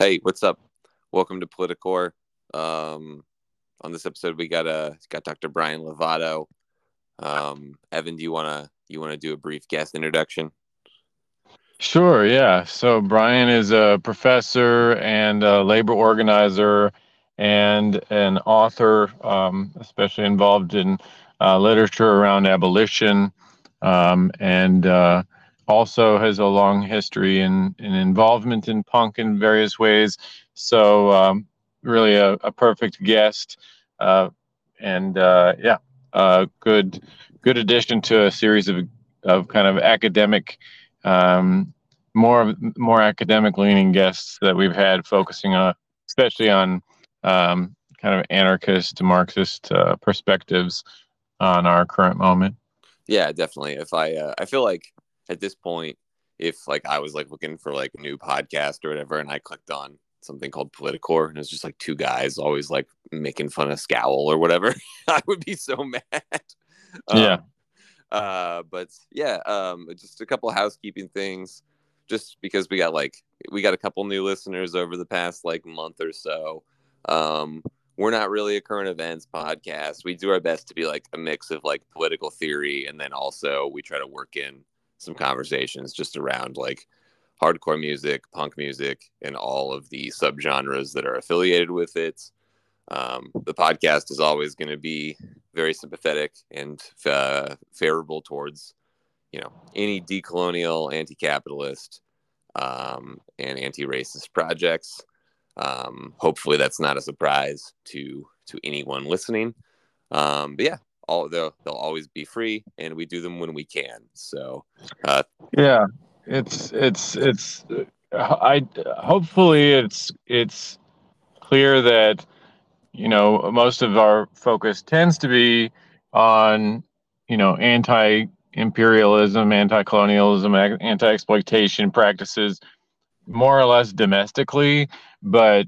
Hey, what's up? Welcome to Politicore. Um, on this episode, we got uh, got Dr. Brian Lovato. Um, Evan, do you wanna you wanna do a brief guest introduction? Sure. Yeah. So Brian is a professor and a labor organizer and an author, um, especially involved in uh, literature around abolition, um, and uh, also has a long history in, in involvement in punk in various ways. So um, really a, a, perfect guest, uh, and uh, yeah, a good good addition to a series of of kind of academic. Um, more more academic leaning guests that we've had focusing on especially on um, kind of anarchist marxist uh, perspectives on our current moment yeah definitely if i uh, i feel like at this point, if like I was like looking for like a new podcast or whatever, and I clicked on something called Politicore, and it was just like two guys always like making fun of Scowl or whatever, I would be so mad. Yeah. Um, uh, but yeah, um, just a couple housekeeping things, just because we got like we got a couple new listeners over the past like month or so. Um, we're not really a current events podcast. We do our best to be like a mix of like political theory, and then also we try to work in some conversations just around like hardcore music, punk music, and all of the subgenres that are affiliated with it. Um, the podcast is always going to be very sympathetic and uh, favorable towards, you know, any decolonial, anti-capitalist, um, and anti-racist projects. Um, hopefully, that's not a surprise to to anyone listening. Um, but yeah, all they'll they'll always be free, and we do them when we can. So, uh, yeah, it's it's it's. I hopefully it's it's clear that you know most of our focus tends to be on you know anti imperialism, anti colonialism, anti exploitation practices, more or less domestically, but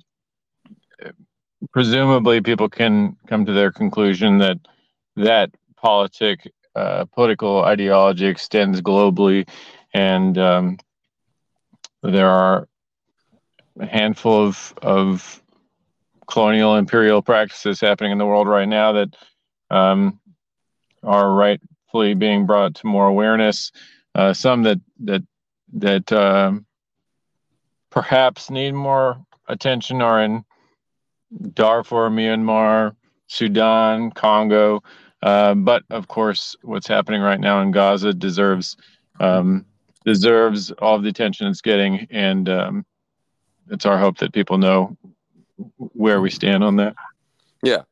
presumably people can come to their conclusion that that politic uh, political ideology extends globally, and um, there are a handful of of colonial imperial practices happening in the world right now that um, are rightfully being brought to more awareness. Uh, some that that that um, perhaps need more attention are in Darfur, Myanmar, Sudan, Congo. Uh, but of course, what's happening right now in Gaza deserves um, deserves all the attention it's getting, and um, it's our hope that people know where we stand on that. Yeah,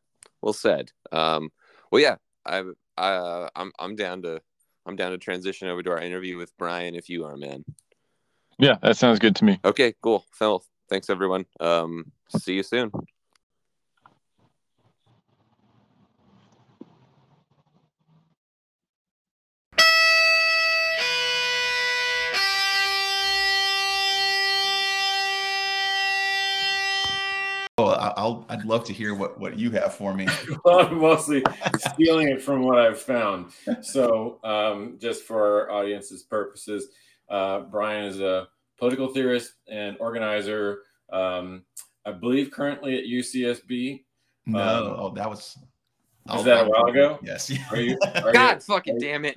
well said. Um, well, yeah, I, I, uh, I'm, I'm down to, I'm down to transition over to our interview with Brian if you are, man. Yeah, that sounds good to me. Okay, cool. Phil, thanks everyone. Um, see you soon. I'll I'd love to hear what what you have for me. well, I'm mostly stealing it from what I've found. So, um, just for our audience's purposes, uh, Brian is a political theorist and organizer. Um, I believe currently at UCSB. No, um, oh, that was. Was that a while ago? Yes. Are you, are God you, fucking you, damn it.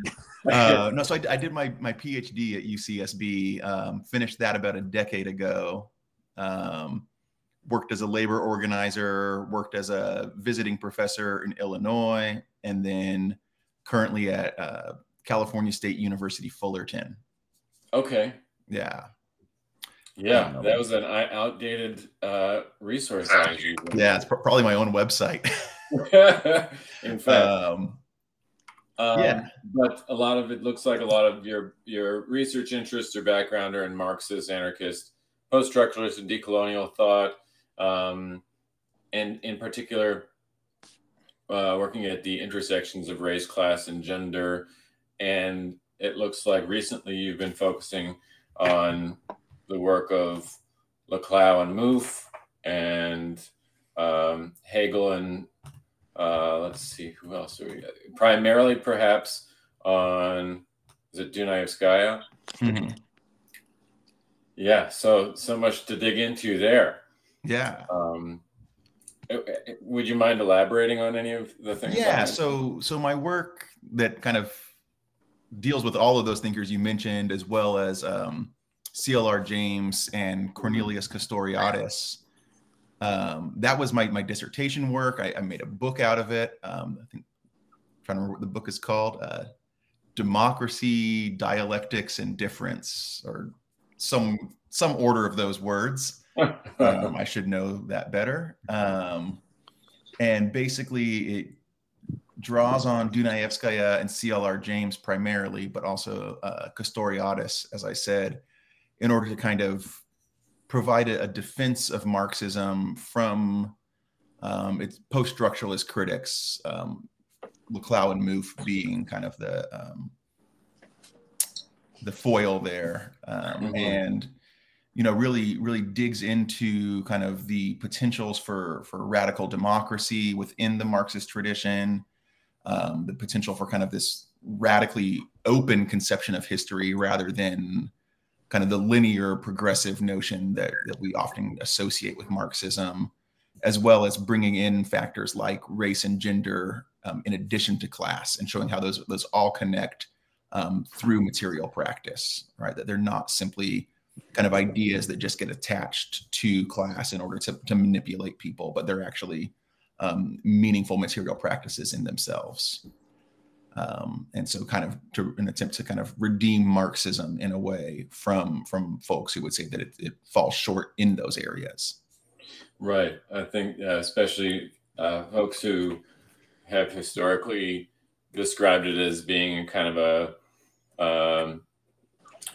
Uh, no, so I, I, did my my PhD at UCSB. Um, finished that about a decade ago. Um, worked as a labor organizer, worked as a visiting professor in Illinois, and then currently at uh, California State University Fullerton. Okay. Yeah. Yeah, that was an outdated uh, resource. yeah, it's probably my own website. in fact, um, um, yeah, but a lot of it looks like a lot of your your research interests or background are in Marxist, anarchist, post-structuralist, and decolonial thought um, and in particular, uh, working at the intersections of race, class, and gender. And it looks like recently you've been focusing on the work of Laclau and Mouffe and um, Hegel and uh, let's see who else are we primarily perhaps on is it Dunayevskaya? Mm-hmm. Yeah, so so much to dig into there. Yeah. Um, uh, uh, would you mind elaborating on any of the things? Yeah. So so my work that kind of deals with all of those thinkers you mentioned, as well as um, CLR James and Cornelius Castoriadis. Um, that was my my dissertation work. I, I made a book out of it. Um, I think I'm trying to remember what the book is called. Uh, Democracy, Dialectics, and Difference, or some some order of those words. Um, I should know that better. Um, and basically, it draws on Dunayevskaya and CLR James primarily, but also uh, Castoriadis, as I said, in order to kind of provide a, a defense of Marxism from um, its post-structuralist critics, um, Laclau and Mouffe being kind of the um, the foil there, um, mm-hmm. and you know really really digs into kind of the potentials for for radical democracy within the Marxist tradition, um, the potential for kind of this radically open conception of history rather than kind of the linear progressive notion that, that we often associate with Marxism, as well as bringing in factors like race and gender um, in addition to class and showing how those, those all connect um, through material practice, right? That they're not simply kind of ideas that just get attached to class in order to, to manipulate people, but they're actually um, meaningful material practices in themselves. Um, and so kind of to an attempt to kind of redeem Marxism in a way from from folks who would say that it, it falls short in those areas. Right. I think uh, especially uh, folks who have historically described it as being kind of a um,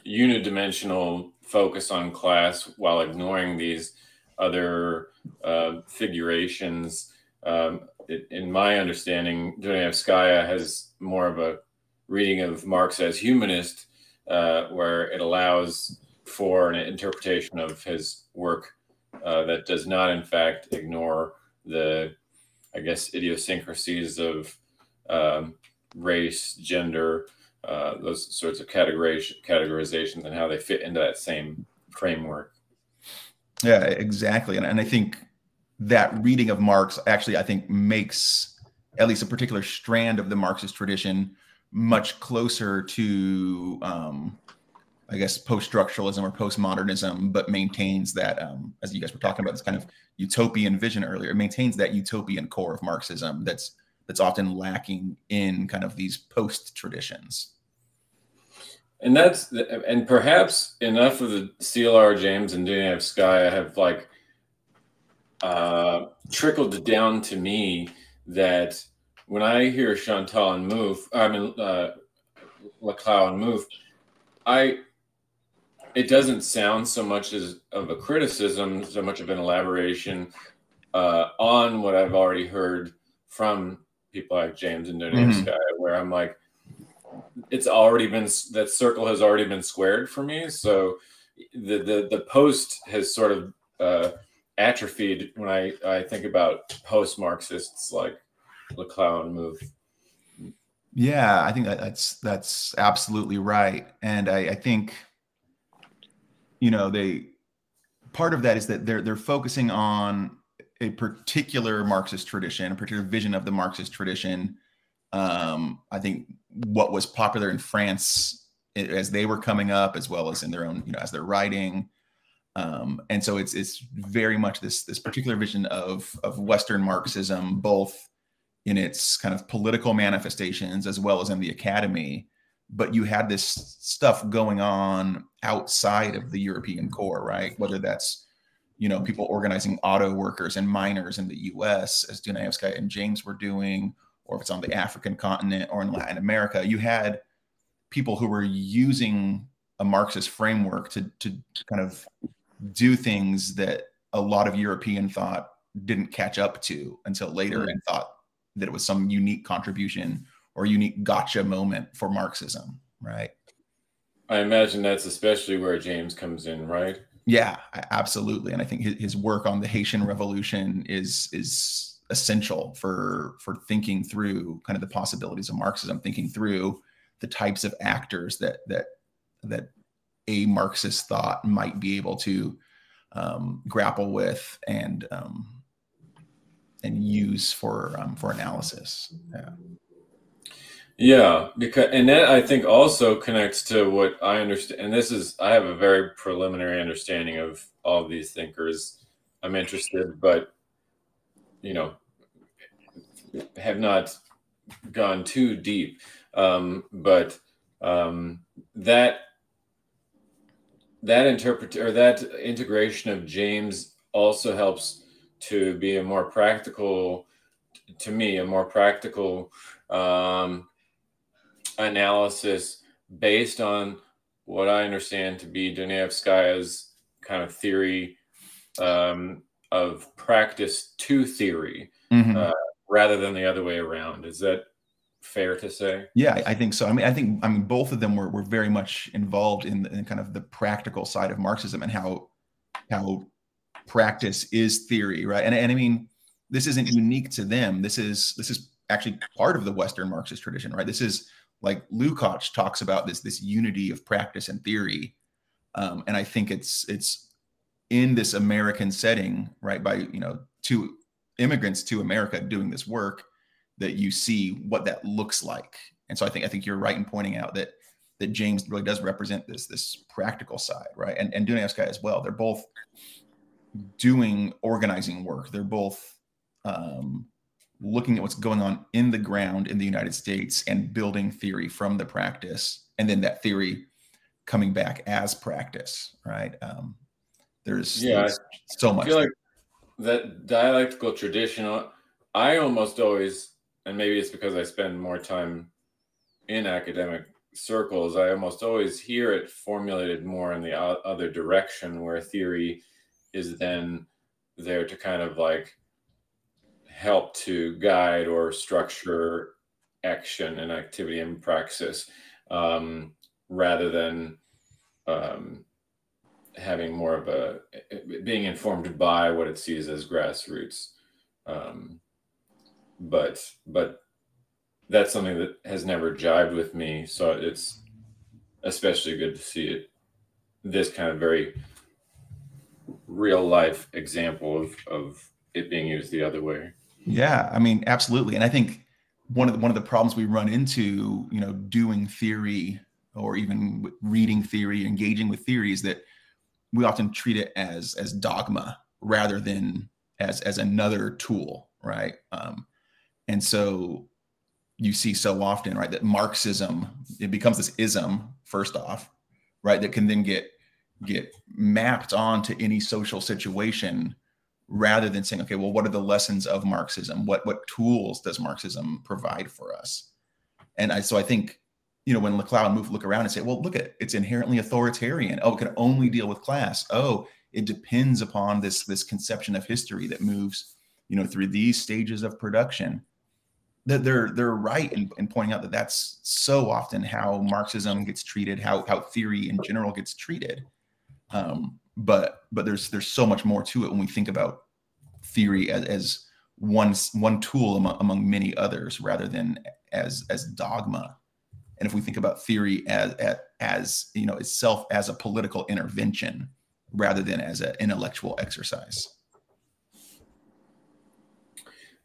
unidimensional focus on class while ignoring these other uh, figurations. Um, it, in my understanding, Dunayevskaya has more of a reading of Marx as humanist, uh, where it allows for an interpretation of his work uh, that does not, in fact, ignore the, I guess, idiosyncrasies of um, race, gender, uh, those sorts of categorization, categorizations, and how they fit into that same framework. Yeah, exactly, and, and I think that reading of Marx actually, I think, makes at least a particular strand of the Marxist tradition much closer to, um, I guess, post-structuralism or postmodernism, but maintains that, um, as you guys were talking about, this kind of utopian vision earlier. It maintains that utopian core of Marxism that's that's often lacking in kind of these post traditions. And that's and perhaps enough of the CLR James and Dunayevskaya have like uh, trickled down to me that when I hear Chantal and Mouffe, I mean uh, Laclau and Mouffe, I it doesn't sound so much as of a criticism, so much of an elaboration uh, on what I've already heard from people like James and Dunayevskaya, mm-hmm. where I'm like, it's already been that circle has already been squared for me. So the the the post has sort of uh, atrophied when I, I think about post Marxists like Laclau and Mouffe. Yeah, I think that that's that's absolutely right, and I, I think you know they part of that is that they're they're focusing on a particular Marxist tradition, a particular vision of the Marxist tradition. Um, I think what was popular in France as they were coming up, as well as in their own, you know, as they're writing, um, and so it's it's very much this this particular vision of of Western Marxism, both in its kind of political manifestations as well as in the academy. But you had this stuff going on outside of the European core, right? Whether that's you know people organizing auto workers and miners in the U.S. as Dunayevskaya and James were doing, or if it's on the African continent or in Latin America, you had people who were using a Marxist framework to to kind of do things that a lot of European thought didn't catch up to until later mm-hmm. and thought that it was some unique contribution or unique gotcha moment for Marxism, right? I imagine that's especially where James comes in, right? Yeah, absolutely. And I think his work on the Haitian Revolution is is essential for for thinking through kind of the possibilities of Marxism, thinking through the types of actors that that that a Marxist thought might be able to um, grapple with and um, and use for um, for analysis. Yeah. Yeah, because and that I think also connects to what I understand. And this is I have a very preliminary understanding of all of these thinkers. I'm interested, but you know, have not gone too deep. Um, but um, that that interpret or that integration of James also helps to be a more practical, to me, a more practical um, analysis based on what I understand to be Dunayevskaya's kind of theory um, of practice to theory mm-hmm. uh, rather than the other way around. Is that fair to say? Yeah, I think so. I mean, I think I mean both of them were, were very much involved in, in kind of the practical side of Marxism and how how practice is theory, right? And and I mean, this isn't unique to them. This is this is actually part of the Western Marxist tradition, right? This is like Lukács talks about this this unity of practice and theory, um, and I think it's it's in this American setting, right? By you know two immigrants to America doing this work that you see what that looks like. And so I think I think you're right in pointing out that that James really does represent this this practical side, right? And and Dunayevskaya as well. They're both doing organizing work. They're both um, looking at what's going on in the ground in the United States and building theory from the practice, and then that theory coming back as practice, right? Um, there's, yeah, there's so much. I feel like that dialectical tradition. I almost always, and maybe it's because I spend more time in academic circles, I almost always hear it formulated more in the other direction, where theory is then there to kind of like help to guide or structure action and activity and praxis um, rather than um, having more of a being informed by what it sees as grassroots. Um, but but that's something that has never jived with me. So it's especially good to see it this kind of very real life example of of it being used the other way. Yeah, I mean, absolutely. And I think one of the, one of the problems we run into, you know, doing theory or even reading theory, engaging with theory, is that we often treat it as as dogma rather than as as another tool, right? Um, and so you see so often, right, that Marxism it becomes this ism first off, right, that can then get get mapped onto any social situation rather than saying, okay, well, what are the lessons of Marxism? What what tools does Marxism provide for us? And I so I think, you know, when and Mouffe look around and say, well, look at it's inherently authoritarian. Oh, it can only deal with class. Oh, it depends upon this this conception of history that moves, you know, through these stages of production. That they're they're right in, in pointing out that that's so often how Marxism gets treated, how how theory in general gets treated. Um, but but there's there's so much more to it when we think about theory as, as one one tool among, among many others rather than as as dogma and if we think about theory as as, you know itself as a political intervention rather than as an intellectual exercise.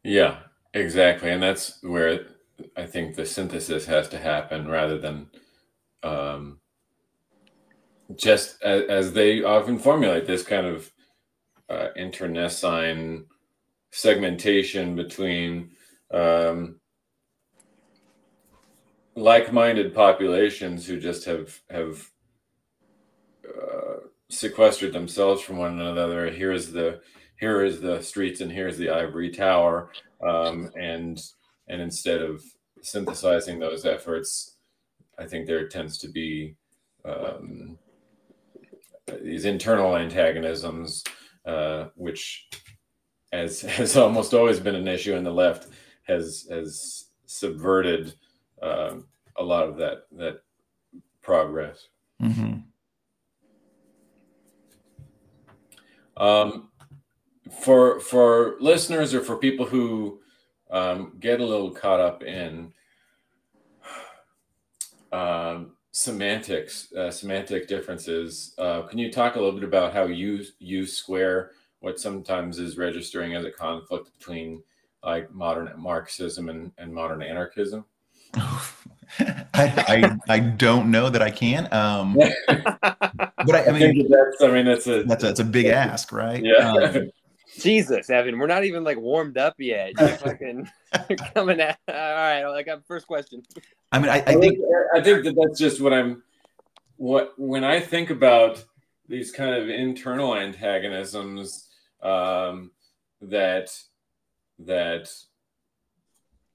Yeah exactly. And that's where i think the synthesis has to happen rather than um, just as, as, they often formulate this kind of uh, internecine segmentation between um, like-minded populations who just have have uh, sequestered themselves from one another. Here is the here is the streets and here's the ivory tower, um, and and instead of synthesizing those efforts, I think there tends to be um, these internal antagonisms, uh, which, as has almost always been an issue in the left, has has subverted uh, a lot of that that progress. Mm-hmm. Um, for for listeners or for people who um, get a little caught up in um, semantics, uh, semantic differences. Uh, can you talk a little bit about how you you square what sometimes is registering as a conflict between like modern Marxism and, and modern anarchism? I, I, I don't know that I can. Um, but I, I mean, that's I mean that's a that's a, that's a big ask, right? Yeah. Um, Jesus, Evan, we're not even like warmed up yet. You're fucking coming at. All right, I got first question. I mean, I, I think I think that that's just what I'm. What when I think about these kind of internal antagonisms um, that that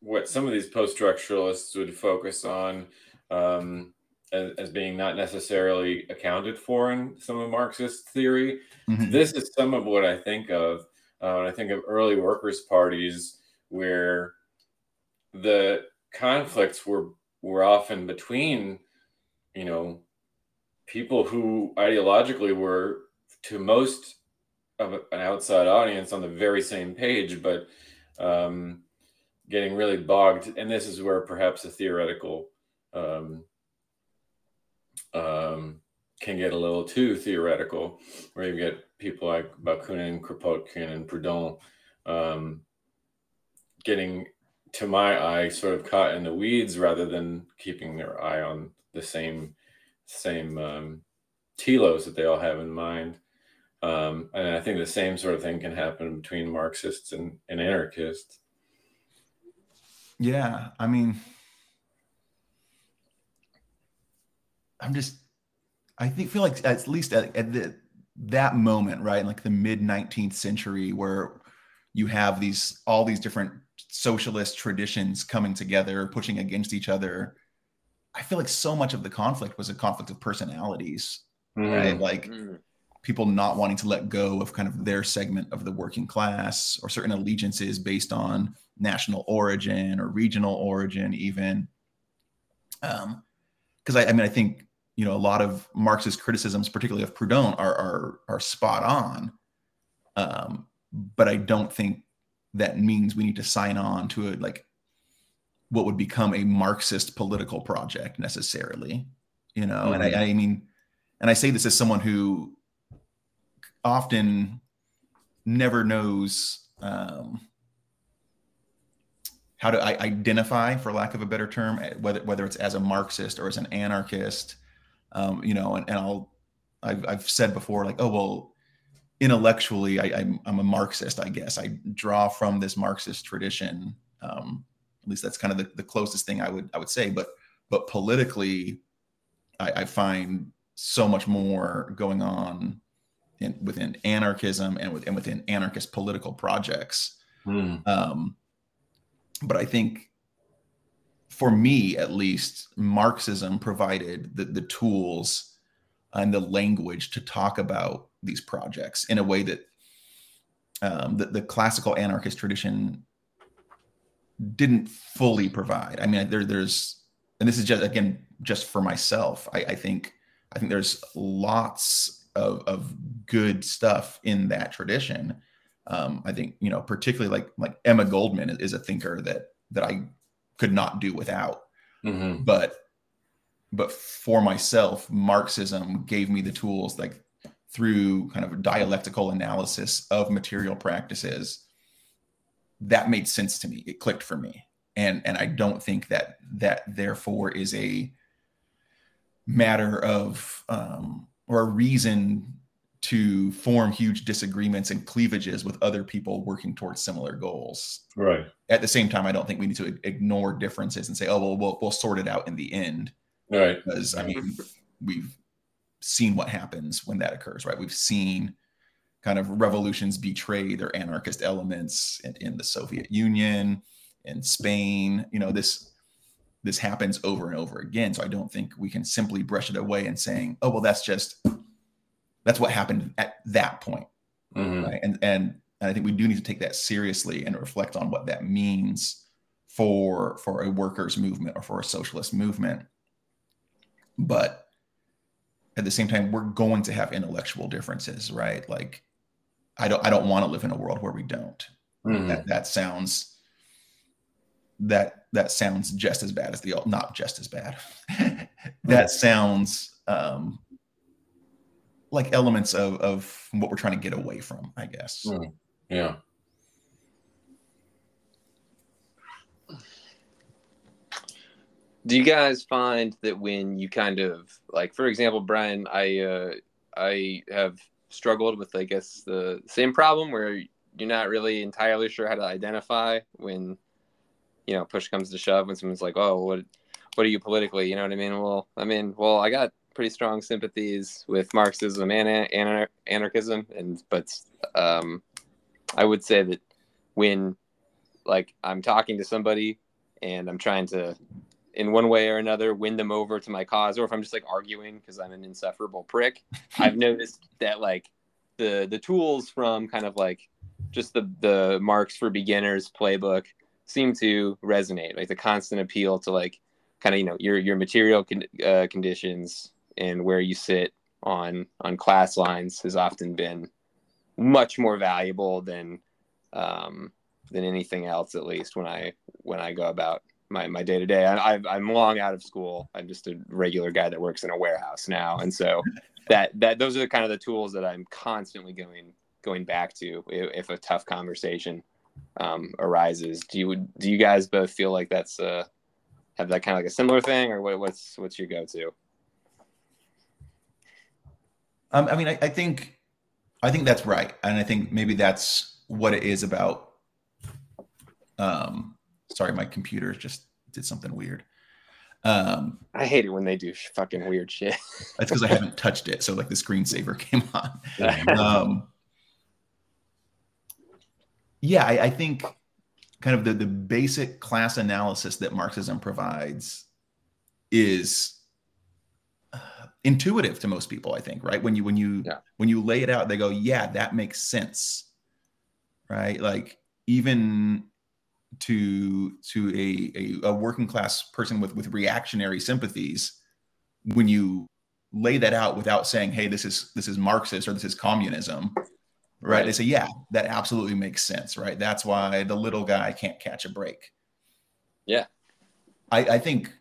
what some of these post-structuralists would focus on um, as, as, being not necessarily accounted for in some of Marxist theory. Mm-hmm. This is some of what I think of uh, when I think of early workers' parties, where the conflicts were were often between, you know, people who ideologically were to most of an outside audience on the very same page, but um, getting really bogged. And this is where perhaps a theoretical um, um, can get a little too theoretical, where you get people like Bakunin, Kropotkin, and Proudhon um, getting, to my eye, sort of caught in the weeds rather than keeping their eye on the same same um, telos that they all have in mind. Um, and I think the same sort of thing can happen between Marxists and, and anarchists. Yeah, I mean, I'm just, I think feel like at least at, at the, that moment, right, like the mid 19th century, where you have these all these different socialist traditions coming together, pushing against each other. I feel like so much of the conflict was a conflict of personalities, mm. right? Like mm. people not wanting to let go of kind of their segment of the working class or certain allegiances based on national origin or regional origin, even. Um, because I, I mean, I think you know a lot of Marxist criticisms, particularly of Proudhon, are are are spot on. Um, but I don't think that means we need to sign on to a like what would become a Marxist political project necessarily, you know. Mm-hmm. And I, mm-hmm. I mean, and I say this as someone who often never knows um, how to identify, for lack of a better term, eh, whether whether it's as a Marxist or as an anarchist, um, you know, and, and I'll I've, I've said before like, oh well, intellectually I, I'm I'm a Marxist, I guess. I draw from this Marxist tradition. Um, at least that's kind of the, the closest thing I would I would say. But but politically, I, I find so much more going on in, within anarchism and, with, and within anarchist political projects. Mm. Um, but I think for me at least, Marxism provided the, the tools and the language to talk about these projects in a way that um, the, the classical anarchist tradition didn't fully provide. I mean, there, there's, and this is just again just for myself. I, I think I think there's lots of, of good stuff in that tradition um, I think you know, particularly like like Emma Goldman is, a thinker that that I could not do without. Mm-hmm. But but for myself, Marxism gave me the tools like through kind of dialectical analysis of material practices that made sense to me it clicked for me and and i don't think that that therefore is a matter of um or a reason to form huge disagreements and cleavages with other people working towards similar goals. Right. At the same time, I don't think we need to ignore differences and say, "Oh, well, we'll, we'll sort it out in the end." Right. Because I mean, we've seen what happens when that occurs, right? We've seen kind of revolutions betray their anarchist elements in, in the Soviet Union, in Spain. You know, this this happens over and over again. So I don't think we can simply brush it away and saying, "Oh, well, that's just." That's what happened at that point mm-hmm. right? and and and i think we do need to take that seriously and reflect on what that means for for a workers movement or for a socialist movement but at the same time we're going to have intellectual differences right like i don't i don't want to live in a world where we don't mm-hmm. that, that sounds that that sounds just as bad as the old, not just as bad. that sounds um, like elements of of what we're trying to get away from, I guess. Mm. Yeah. Do you guys find that when you kind of like, for example, Brian, I uh, I have struggled with, I guess, the same problem where you're not really entirely sure how to identify when, you know, push comes to shove. When someone's like, "Oh, what, what are you politically?" You know what I mean? Well, I mean, well, I got pretty strong sympathies with Marxism and anar- anarchism, and but um, I would say that when, like, I'm talking to somebody and I'm trying to in one way or another win them over to my cause or if i'm just like arguing because i'm an insufferable prick i've noticed that like the the tools from kind of like just the the Marx for beginners playbook seem to resonate like the constant appeal to like kind of you know your your material con- uh, conditions and where you sit on on class lines has often been much more valuable than um than anything else at least when i when i go about my my day to day. I'm long out of school. I'm just a regular guy that works in a warehouse now, and so that that those are the kind of the tools that I'm constantly going going back to if, if a tough conversation um, arises. Do you do you guys both feel like that's uh, have that kind of like a similar thing, or what, what's what's your go to? Um, I mean, I, I think I think that's right, and I think maybe that's what it is about um, Sorry, my computer just did something weird. Um, I hate it when they do fucking weird shit. that's because I haven't touched it, so like the screensaver came on. um, yeah, I, I, think kind of the the basic class analysis that Marxism provides is intuitive to most people. I think right when you when you yeah. when you lay it out, they go, yeah, that makes sense, right? Like even to to a, a, a working class person with with reactionary sympathies when you lay that out without saying hey this is this is marxist or this is communism right, right. they say yeah that absolutely makes sense right that's why the little guy can't catch a break yeah i i think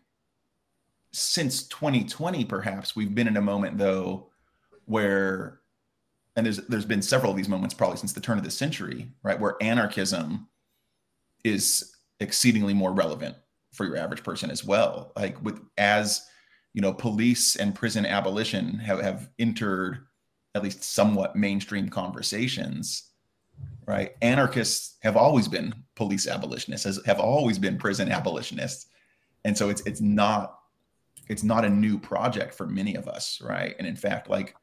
since 2020 perhaps we've been in a moment though where and there's there's been several of these moments probably since the turn of the century right where anarchism is exceedingly more relevant for your average person as well. Like with as you know, police and prison abolition have, have entered at least somewhat mainstream conversations, right? Anarchists have always been police abolitionists, have always been prison abolitionists. And so it's it's not it's not a new project for many of us, right? And in fact, like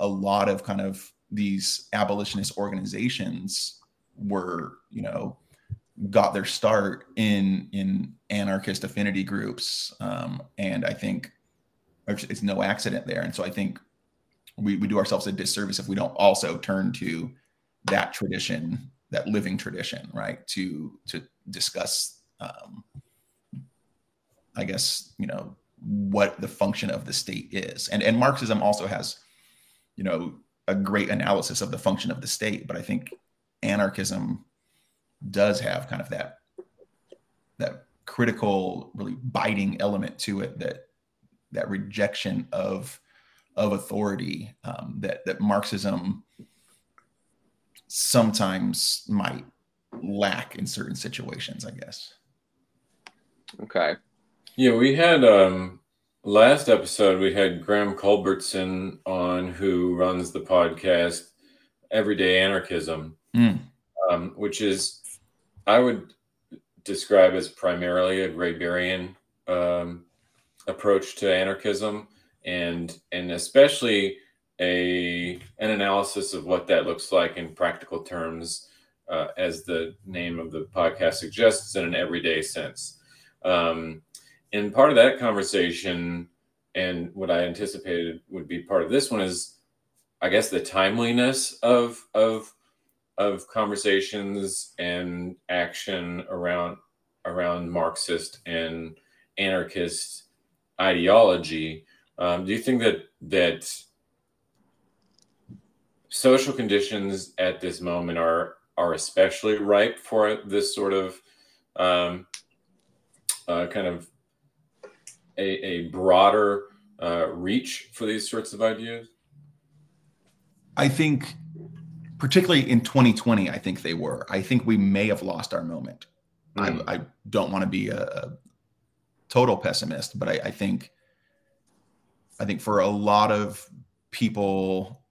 a lot of kind of these abolitionist organizations were, you know, got their start in in anarchist affinity groups um, and i think it's no accident there and so i think we, we do ourselves a disservice if we don't also turn to that tradition that living tradition right to to discuss um, i guess you know what the function of the state is and and marxism also has you know a great analysis of the function of the state but i think anarchism does have kind of that that critical, really biting element to it that that rejection of of authority um, that that Marxism sometimes might lack in certain situations, I guess. Okay. Yeah, we had um last episode we had Graham Culbertson on who runs the podcast Everyday Anarchism, mm. um, which is I would describe as primarily a Graeberian um, approach to anarchism, and and especially a an analysis of what that looks like in practical terms, uh, as the name of the podcast suggests, in an everyday sense. Um, and part of that conversation, and what I anticipated would be part of this one is, I guess, the timeliness of of of conversations and action around around Marxist and anarchist ideology. Um, do you think that that social conditions at this moment are are especially ripe for this sort of um, uh, kind of a, a broader uh, reach for these sorts of ideas? I think, particularly in 2020, I think they were. I think we may have lost our moment. Mm. I, I, don't want to be a, a, total pessimist, but I, I think, I think for a lot of people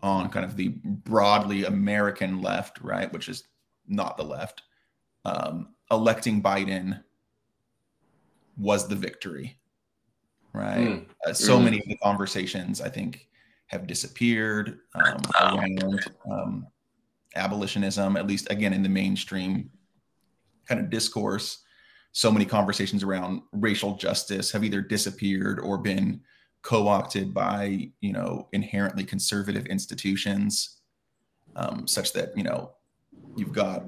on kind of the broadly American left, right, which is not the left, um, electing Biden was the victory, right? Mm. Uh, so mm. many of the conversations I think have disappeared um, around um, abolitionism, at least again in the mainstream kind of discourse. So many conversations around racial justice have either disappeared or been co-opted by you know inherently conservative institutions, um, such that you know you've got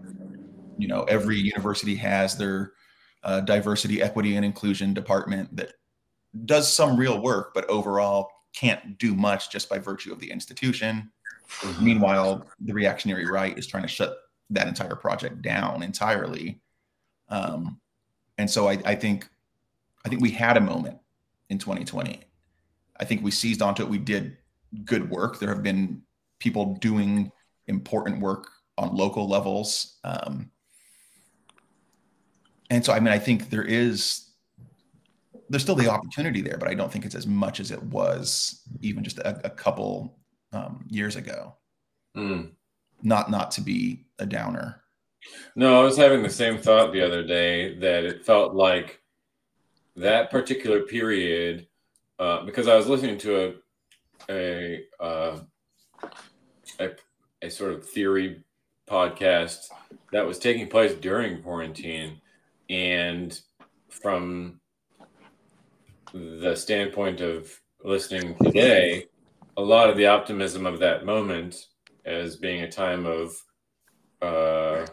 you know every university has their uh, diversity, equity, and inclusion department that does some real work, but overall can't do much just by virtue of the institution. Mm-hmm. Meanwhile, the reactionary right is trying to shut that entire project down entirely. Um, and so I, I think I think we had a moment in 2020. I think we seized onto it. We did good work. There have been people doing important work on local levels. Um, and so, I mean, I think there is there's still the opportunity there, but I don't think it's as much as it was even just a, a couple um, years ago. Mm. Not not to be a downer. No, I was having the same thought the other day that it felt like that particular period uh, because I was listening to a a, uh, a a sort of theory podcast that was taking place during quarantine, and from the standpoint of listening today, a lot of the optimism of that moment as being a time of uh,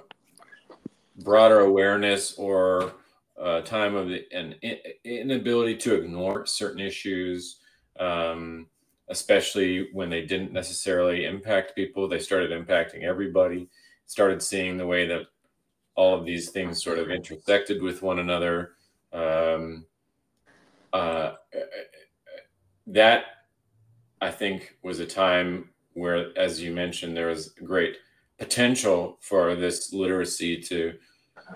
broader awareness or a time of an inability to ignore certain issues, um, especially when they didn't necessarily impact people. They started impacting everybody, started seeing the way that all of these things sort of intersected with one another. Um, uh, that I think was a time where, as you mentioned, there was great potential for this literacy to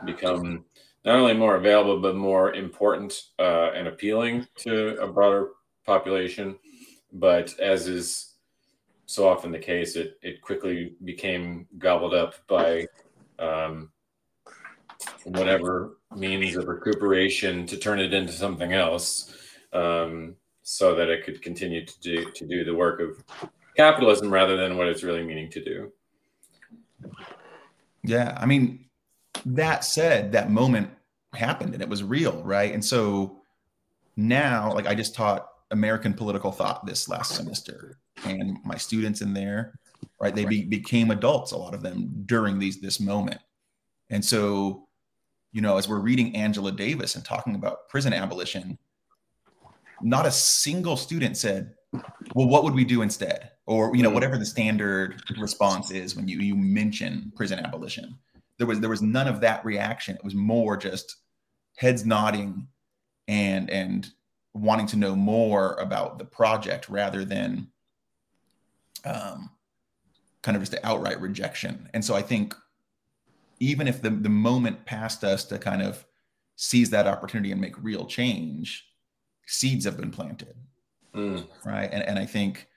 become not only more available but more important uh, and appealing to a broader population. But as is so often the case, it it quickly became gobbled up by um, whatever means of recuperation to turn it into something else um, so that it could continue to do to do the work of capitalism rather than what it's really meaning to do. Yeah, I mean, that said, that moment happened and it was real, right? And so now, like I just taught American political thought this last semester, and my students in there, right, they be, became adults, a lot of them during these this moment. And so you know, as we're reading Angela Davis and talking about prison abolition, not a single student said, well, what would we do instead? Or, you know, whatever the standard response is when you, you mention prison abolition. There was there was none of that reaction. It was more just heads nodding and and wanting to know more about the project rather than um, kind of just the outright rejection. And so I think even if the, the moment passed us to kind of seize that opportunity and make real change, seeds have been planted. Mm. Right. And, and I think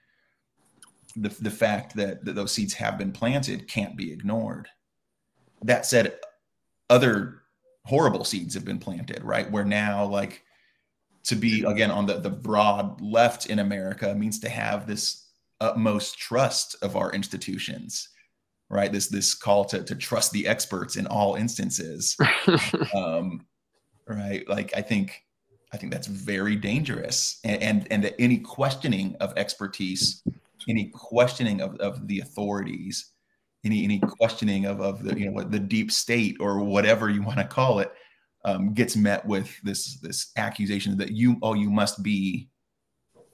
the, the fact that, that those seeds have been planted can't be ignored. That said, other horrible seeds have been planted, right? Where now, like, to be again on the, the broad left in America means to have this utmost trust of our institutions right? This this call to to trust the experts in all instances. Um, right? Like i think i think that's very dangerous. And and, and that any questioning of expertise any questioning of, of the authorities any any questioning of, of the you know what the deep state or whatever you want to call it um, gets met with this this accusation that you oh you must be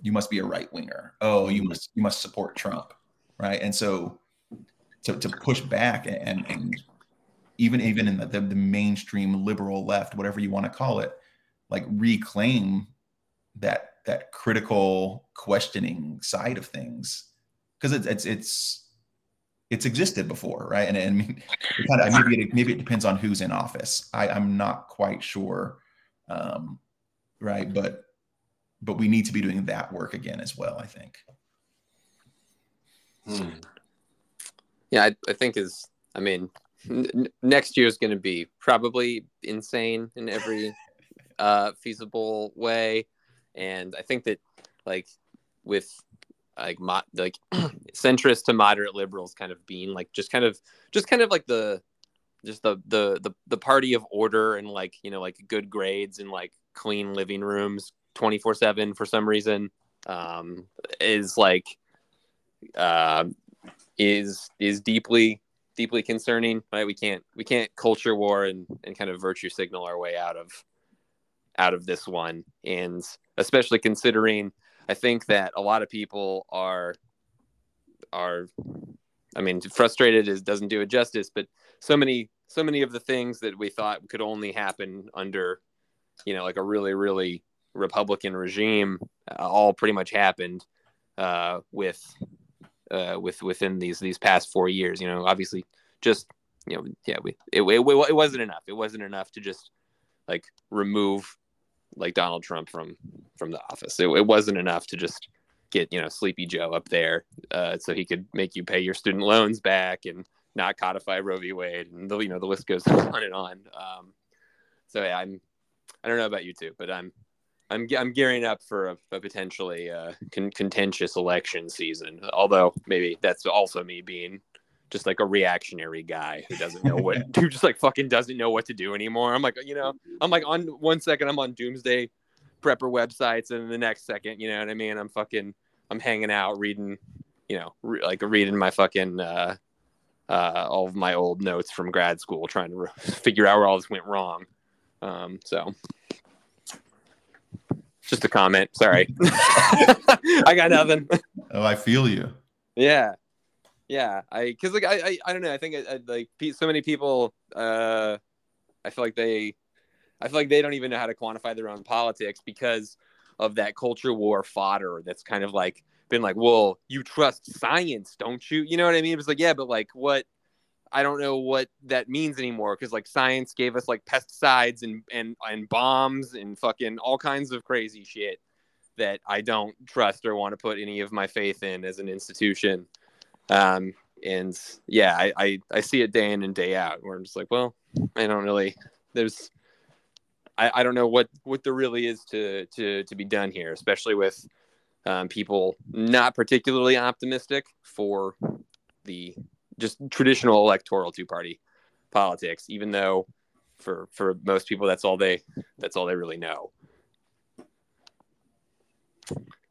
you must be a right winger. Oh you must you must support trump right? And so to, to push back and, and even even in the, the, the mainstream liberal left, whatever you want to call it, like reclaim that that critical questioning side of things because it's it's it's it's existed before, right? And, and kind of maybe it, maybe it depends on who's in office. I, I'm not quite sure, um, right? But but we need to be doing that work again as well. I think. Hmm. Yeah, I, I think is. I mean, n- next year is going to be probably insane in every uh, feasible way, and I think that like with like mo- like centrist to moderate liberals kind of being like just kind of just kind of like the just the the the, the party of order and like you know like good grades and like clean living rooms 24 7 for some reason um is like uh is is deeply deeply concerning right? We can't we can't culture war and and kind of virtue signal our way out of out of this one. And especially considering I think that a lot of people are are I mean frustrated is doesn't do it justice, but so many so many of the things that we thought could only happen under you know like a really really Republican regime uh, all pretty much happened uh, with uh, with within these these past four years. You know, obviously, just you know, yeah, we it, it, it wasn't enough. It wasn't enough to just like remove like Donald Trump from from the office. It, it wasn't enough to just get you know Sleepy Joe up there uh, so he could make you pay your student loans back and not codify Roe v. Wade, and the you know the list goes on and on. Um, so yeah, I'm I don't know about you two, but I'm I'm I'm gearing up for a, a potentially uh, con- contentious election season. Although maybe that's also me being just like a reactionary guy who doesn't know what who just like fucking doesn't know what to do anymore. I'm like, you know, I'm like on one second I'm on doomsday prepper websites and the next second, you know what I mean? I'm fucking I'm hanging out reading, you know, re- like reading my fucking uh uh all of my old notes from grad school trying to re- figure out where all this went wrong. Um so just a comment. Sorry. I got nothing. Oh, I feel you. Yeah yeah i because like I, I i don't know i think I, I, like so many people uh i feel like they i feel like they don't even know how to quantify their own politics because of that culture war fodder that's kind of like been like well you trust science don't you you know what i mean it's like yeah but like what i don't know what that means anymore because like science gave us like pesticides and and and bombs and fucking all kinds of crazy shit that i don't trust or want to put any of my faith in as an institution. Um, and yeah, I, I, I see it day in and day out where I'm just like, well, I don't really, there's, I, I don't know what, what there really is to, to, to be done here, especially with um, people not particularly optimistic for the just traditional electoral two party politics, even though for, for most people, that's all they, that's all they really know.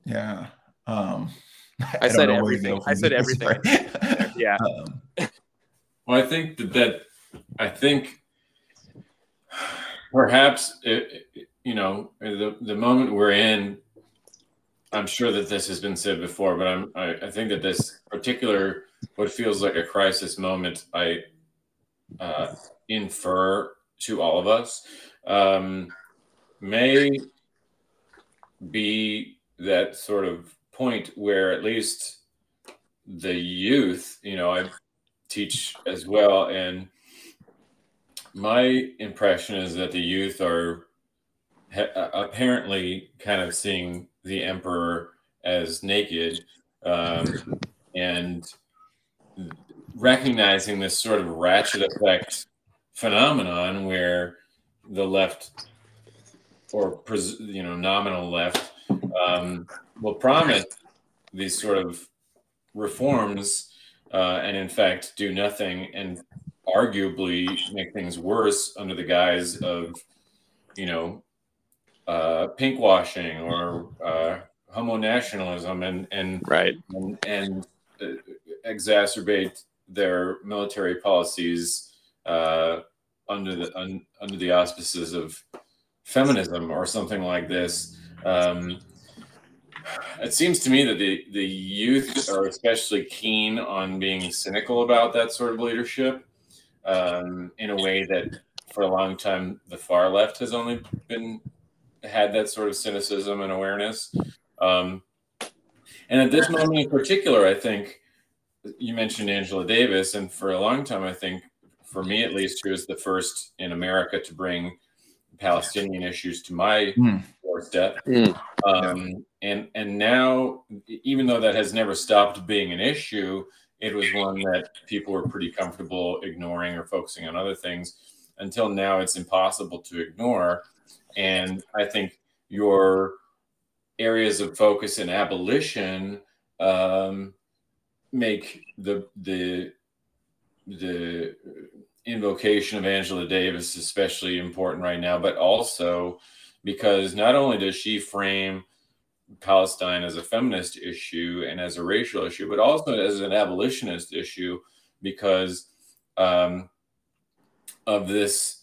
Yeah. Um, I, I said everything. I said everything. yeah. Um, well, I think that, that I think perhaps it, you know the the moment we're in. I'm sure that this has been said before, but I'm I, I think that this particular what feels like a crisis moment, I uh, infer to all of us, um, may be that sort of point where at least the youth, you know, I teach as well, and my impression is that the youth are ha- apparently kind of seeing the emperor as naked um, and recognizing this sort of ratchet effect phenomenon where the left or you know nominal left um, will promise these sort of reforms uh, and in fact do nothing and arguably make things worse under the guise of you know uh, pink washing or uh, homo nationalism and and right and, and uh, exacerbate their military policies uh, under the un, under the auspices of feminism or something like this um, it seems to me that the, the youth are especially keen on being cynical about that sort of leadership. um, in a way that for a long time the far left has only been had that sort of cynicism and awareness. Um, and at this moment in particular, I think you mentioned Angela Davis, and for a long time, I think for me at least, she was the first in America to bring Palestinian issues to my mm. doorstep. Mm. Um, and and now, even though that has never stopped being an issue, it was one that people were pretty comfortable ignoring or focusing on other things. Until now, it's impossible to ignore. And I think your areas of focus in abolition um, make the the the invocation of Angela Davis especially important right now, but also because not only does she frame Palestine as a feminist issue and as a racial issue, but also as an abolitionist issue because um, of this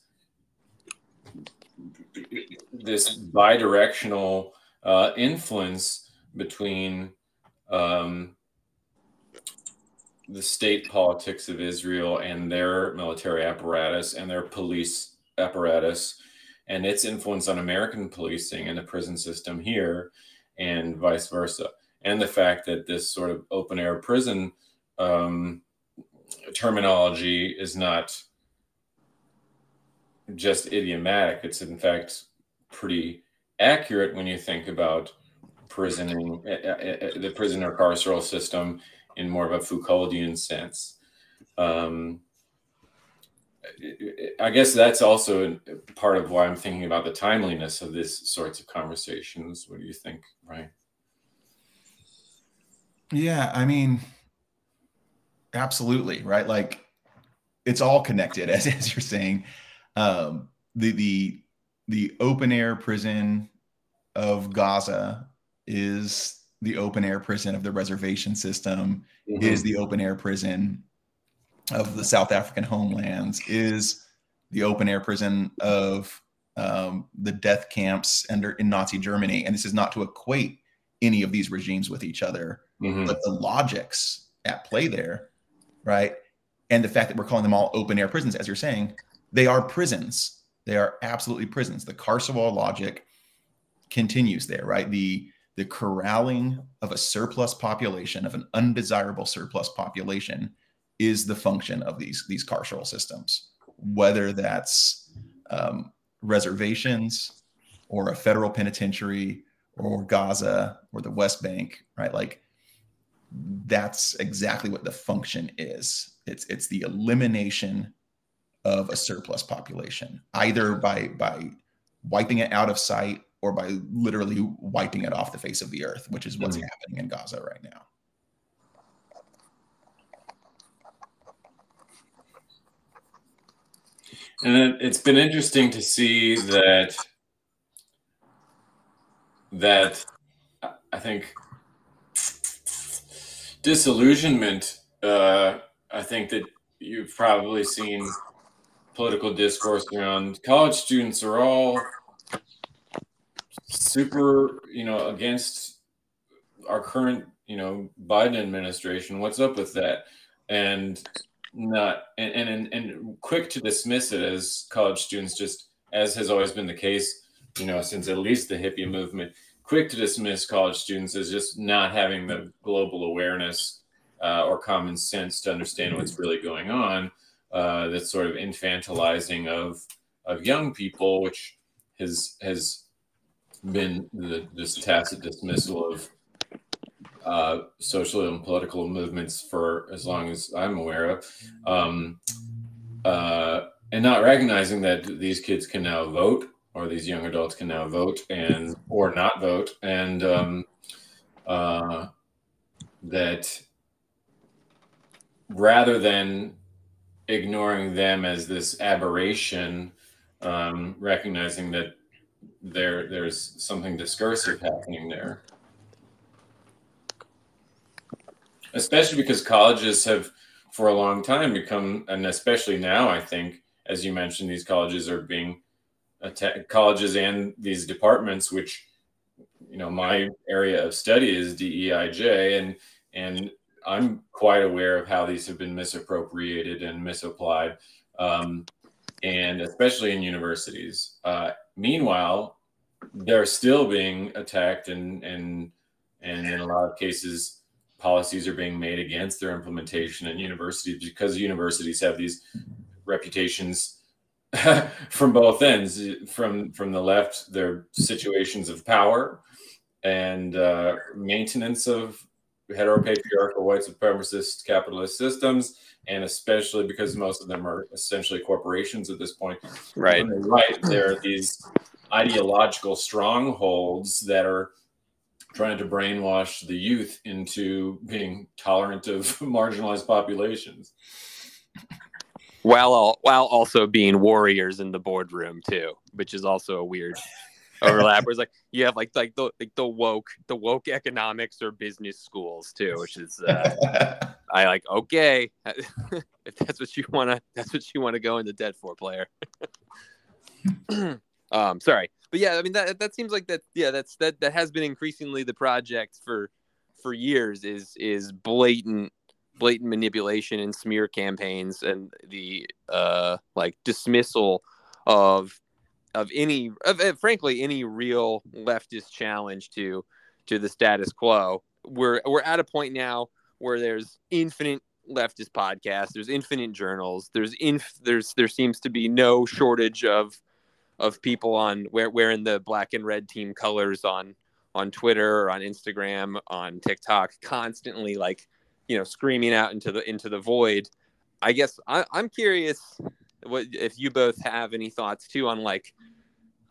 this bidirectional uh, influence between um, the state politics of Israel and their military apparatus and their police apparatus and its influence on American policing and the prison system here and vice versa. And the fact that this sort of open air prison um, terminology is not just idiomatic, it's in fact pretty accurate when you think about prisoning, uh, uh, the prisoner carceral system in more of a Foucauldian sense. Um, I guess that's also part of why I'm thinking about the timeliness of this sorts of conversations. What do you think, Brian? Yeah, I mean, absolutely, right? Like it's all connected, as, as you're saying. Um, the the the open air prison of Gaza is the open air prison of the reservation system mm-hmm. is the open air prison of the South African homelands is the open air prison of um, the death camps under in Nazi Germany. And this is not to equate any of these regimes with each other, mm-hmm. but the logics at play there, right? And the fact that we're calling them all open air prisons, as you're saying, they are prisons. They are absolutely prisons. The carceral logic continues there, right? The the corralling of a surplus population, of an undesirable surplus population, is the function of these these carceral systems. Whether that's um, reservations or a federal penitentiary or Gaza or the West Bank, right? Like that's exactly what the function is. It's it's the elimination of a surplus population, either by by wiping it out of sight or by literally wiping it off the face of the earth, which is what's mm-hmm. happening in Gaza right now. And it's been interesting to see that that I think disillusionment. Uh, I think that you've probably seen political discourse around college students are all super, you know, against our current, you know, Biden administration. What's up with that? And not and and and quick to dismiss it as college students, just as has always been the case, you know, since at least the hippie movement. Quick to dismiss college students as just not having the global awareness uh, or common sense to understand what's really going on. Uh, that sort of infantilizing of of young people, which has has been the, this tacit dismissal of uh, social and political movements for as long as I'm aware of, um, uh, and not recognizing that these kids can now vote, or these young adults can now vote and or not vote, and um, uh, that rather than ignoring them as this aberration, um, recognizing that there there's something discursive happening there. Especially because colleges have for a long time become and especially now i think as you mentioned these colleges are being colleges and these departments which you know my area of study is DEIJ and and I'm quite aware of how these have been misappropriated and misapplied um, and especially in universities. Uh, meanwhile, they're still being attacked, and and and in a lot of cases, policies are being made against their implementation in universities because universities have these reputations from both ends. From from the left, they're situations of power and uh, maintenance of heteropatriarchal white supremacist capitalist systems, and especially because most of them are essentially corporations at this point. Right. Right. There are these ideological strongholds that are trying to brainwash the youth into being tolerant of marginalized populations. While while also being warriors in the boardroom too, which is also a weird overlap. Where it's like you have like like the like the woke the woke economics or business schools too, which is uh, I like okay if that's what you want to that's what you want to go into debt for, player. um, sorry, but yeah, I mean that that seems like that. Yeah, that's that that has been increasingly the project for for years is is blatant blatant manipulation and smear campaigns and the uh like dismissal of of any of, frankly any real leftist challenge to to the status quo. We're we're at a point now where there's infinite leftist podcasts there's infinite journals there's inf there's there seems to be no shortage of of people on where wearing the black and red team colors on on Twitter or on Instagram on TikTok constantly like you know screaming out into the into the void. I guess I, I'm curious what if you both have any thoughts too on like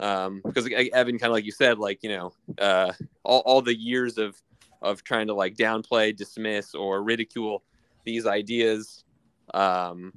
um because evan kind of like you said like you know uh all, all the years of of trying to like downplay dismiss or ridicule these ideas um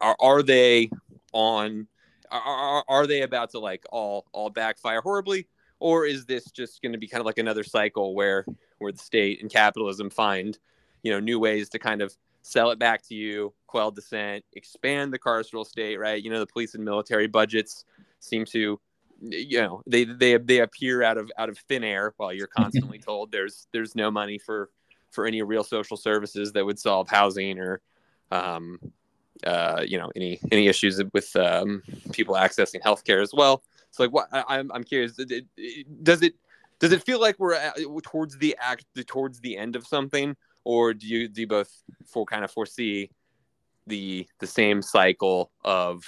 are, are they on are, are they about to like all all backfire horribly? Or is this just going to be kind of like another cycle where where the state and capitalism find you know new ways to kind of sell it back to you, quell dissent, expand the carceral state, right? You know, the police and military budgets seem to you know they they they appear out of out of thin air while you're constantly told there's there's no money for for any real social services that would solve housing or um uh you know any any issues with um people accessing healthcare as well so like what I, am I'm curious does it does it feel like we're at, towards the act towards the end of something or do you do you both for kind of foresee the the same cycle of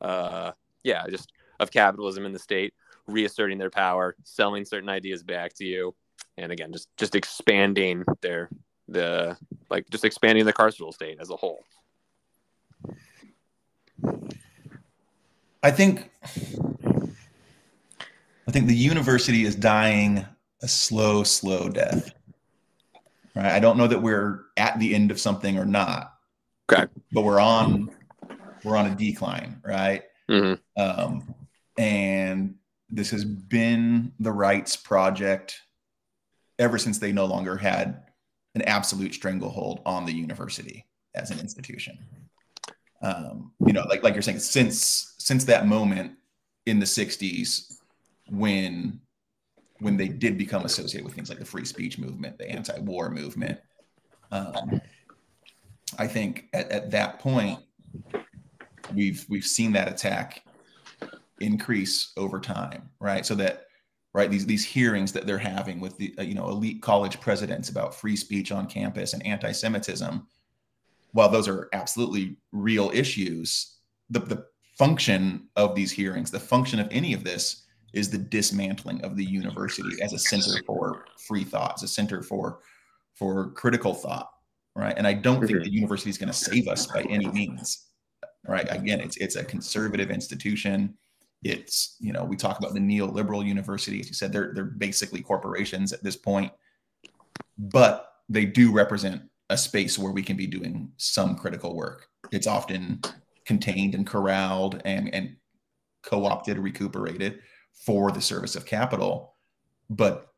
uh yeah just of capitalism in the state reasserting their power selling certain ideas back to you and again just just expanding their the like just expanding the carceral state as a whole? I think i think the university is dying a slow slow death right? I don't know that we're at the end of something or not. Okay. But we're on we're on a decline, right? Mm-hmm. Um, and this has been the rights project ever since they no longer had an absolute stranglehold on the university as an institution. Um, you know, like like you're saying, since since that moment in the '60s, when when they did become associated with things like the free speech movement, the anti-war movement. Um, I think at, at that point, we've we've seen that attack increase over time, right? So that right these these hearings that they're having with the uh, you know elite college presidents about free speech on campus and anti-Semitism, while those are absolutely real issues, the the function of these hearings, the function of any of this is the dismantling of the university as a center for free thought, as a center for for critical thought, right? And I don't think mm-hmm. the university is going to save us by any means, right? Again, it's it's a conservative institution. It's you know we talk about the neoliberal university, as you said, they're they're basically corporations at this point, but they do represent a space where we can be doing some critical work. It's often contained and corralled and and co-opted, recuperated for the service of capital. But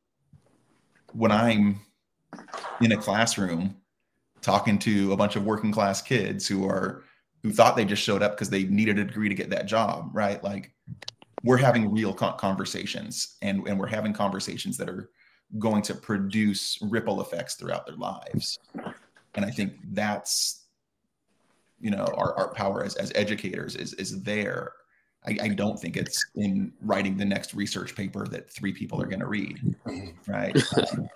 when I'm in a classroom talking to a bunch of working class kids who are who thought they just showed up because they needed a degree to get that job, right? Like we're having real conversations and, and we're having conversations that are going to produce ripple effects throughout their lives. And I think that's you know our, our power as, as educators is is there I, I don't think it's in writing the next research paper that three people are going to read right? Um,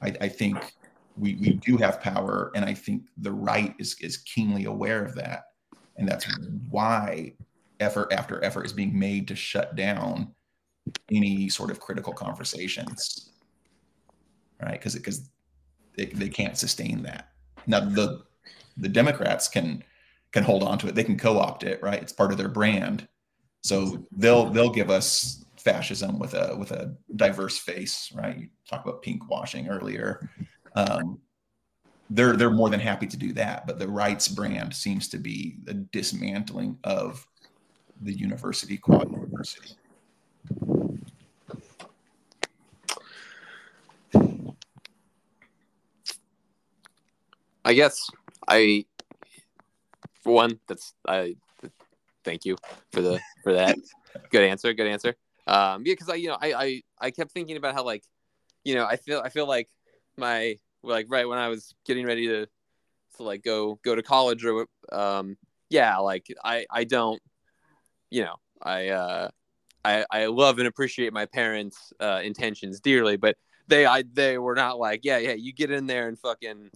I, I think we, we do have power and i think the right is, is keenly aware of that. And that's why effort after effort is being made to shut down any sort of critical conversations right? Because because they, they can't sustain that. Now the the democrats can can hold on to it. They can co-opt it right? It's part of their brand so they'll they'll give us fascism with a with a diverse face right you talk about pink washing earlier um, they're they're more than happy to do that but the rights brand seems to be the dismantling of the university quad university I guess I, for one, that's I. Thank you for the for that. good answer. Good answer. Um, yeah, because I, you know, I, I I kept thinking about how like, you know, I feel I feel like my like right when I was getting ready to to like go go to college or um yeah like I I don't you know I uh I I love and appreciate my parents' uh, intentions dearly, but they I they were not like yeah yeah you get in there and fucking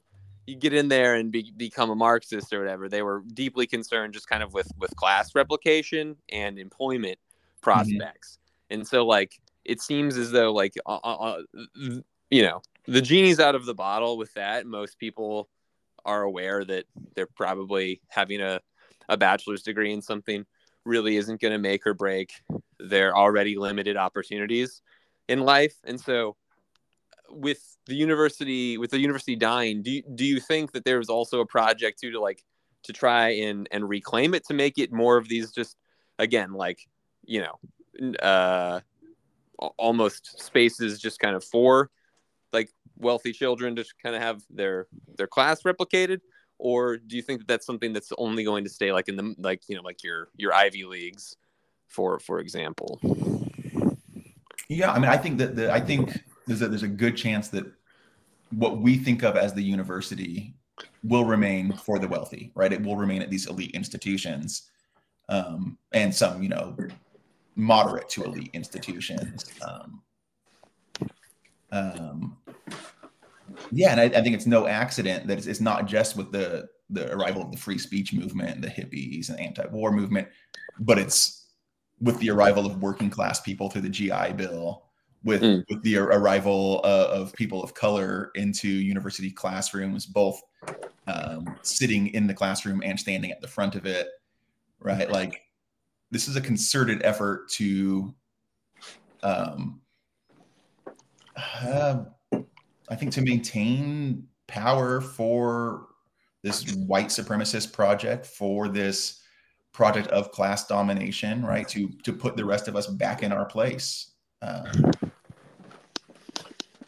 you get in there and be, become a Marxist or whatever. They were deeply concerned just kind of with with class replication and employment prospects. Mm-hmm. And so like it seems as though like uh, uh, uh, you know the genie's out of the bottle with that. Most people are aware that they're probably having a a bachelor's degree in something really isn't going to make or break their already limited opportunities in life. And so with the university with the university dying do you, do you think that there's also a project too to like to try and and reclaim it to make it more of these just again like you know uh almost spaces just kind of for like wealthy children to kind of have their their class replicated? Or do you think that that's something that's only going to stay like in the like you know like your your ivy leagues for for example? Yeah i mean i think that the i think there's a, there's a good chance that what we think of as the university will remain for the wealthy, right? It will remain at these elite institutions, um, and some, you know, moderate to elite institutions. Um, um, yeah, and I, I, think it's no accident that it's, it's, not just with the the arrival of the free speech movement, the hippies, and anti-war movement, but it's with the arrival of working class people through the GI Bill with mm. with the arrival uh, of people of color into university classrooms, both um, sitting in the classroom and standing at the front of it, right? Like this is a concerted effort to, um, uh, I think, to maintain power for this white supremacist project, for this project of class domination, right? To to put the rest of us back in our place. Um,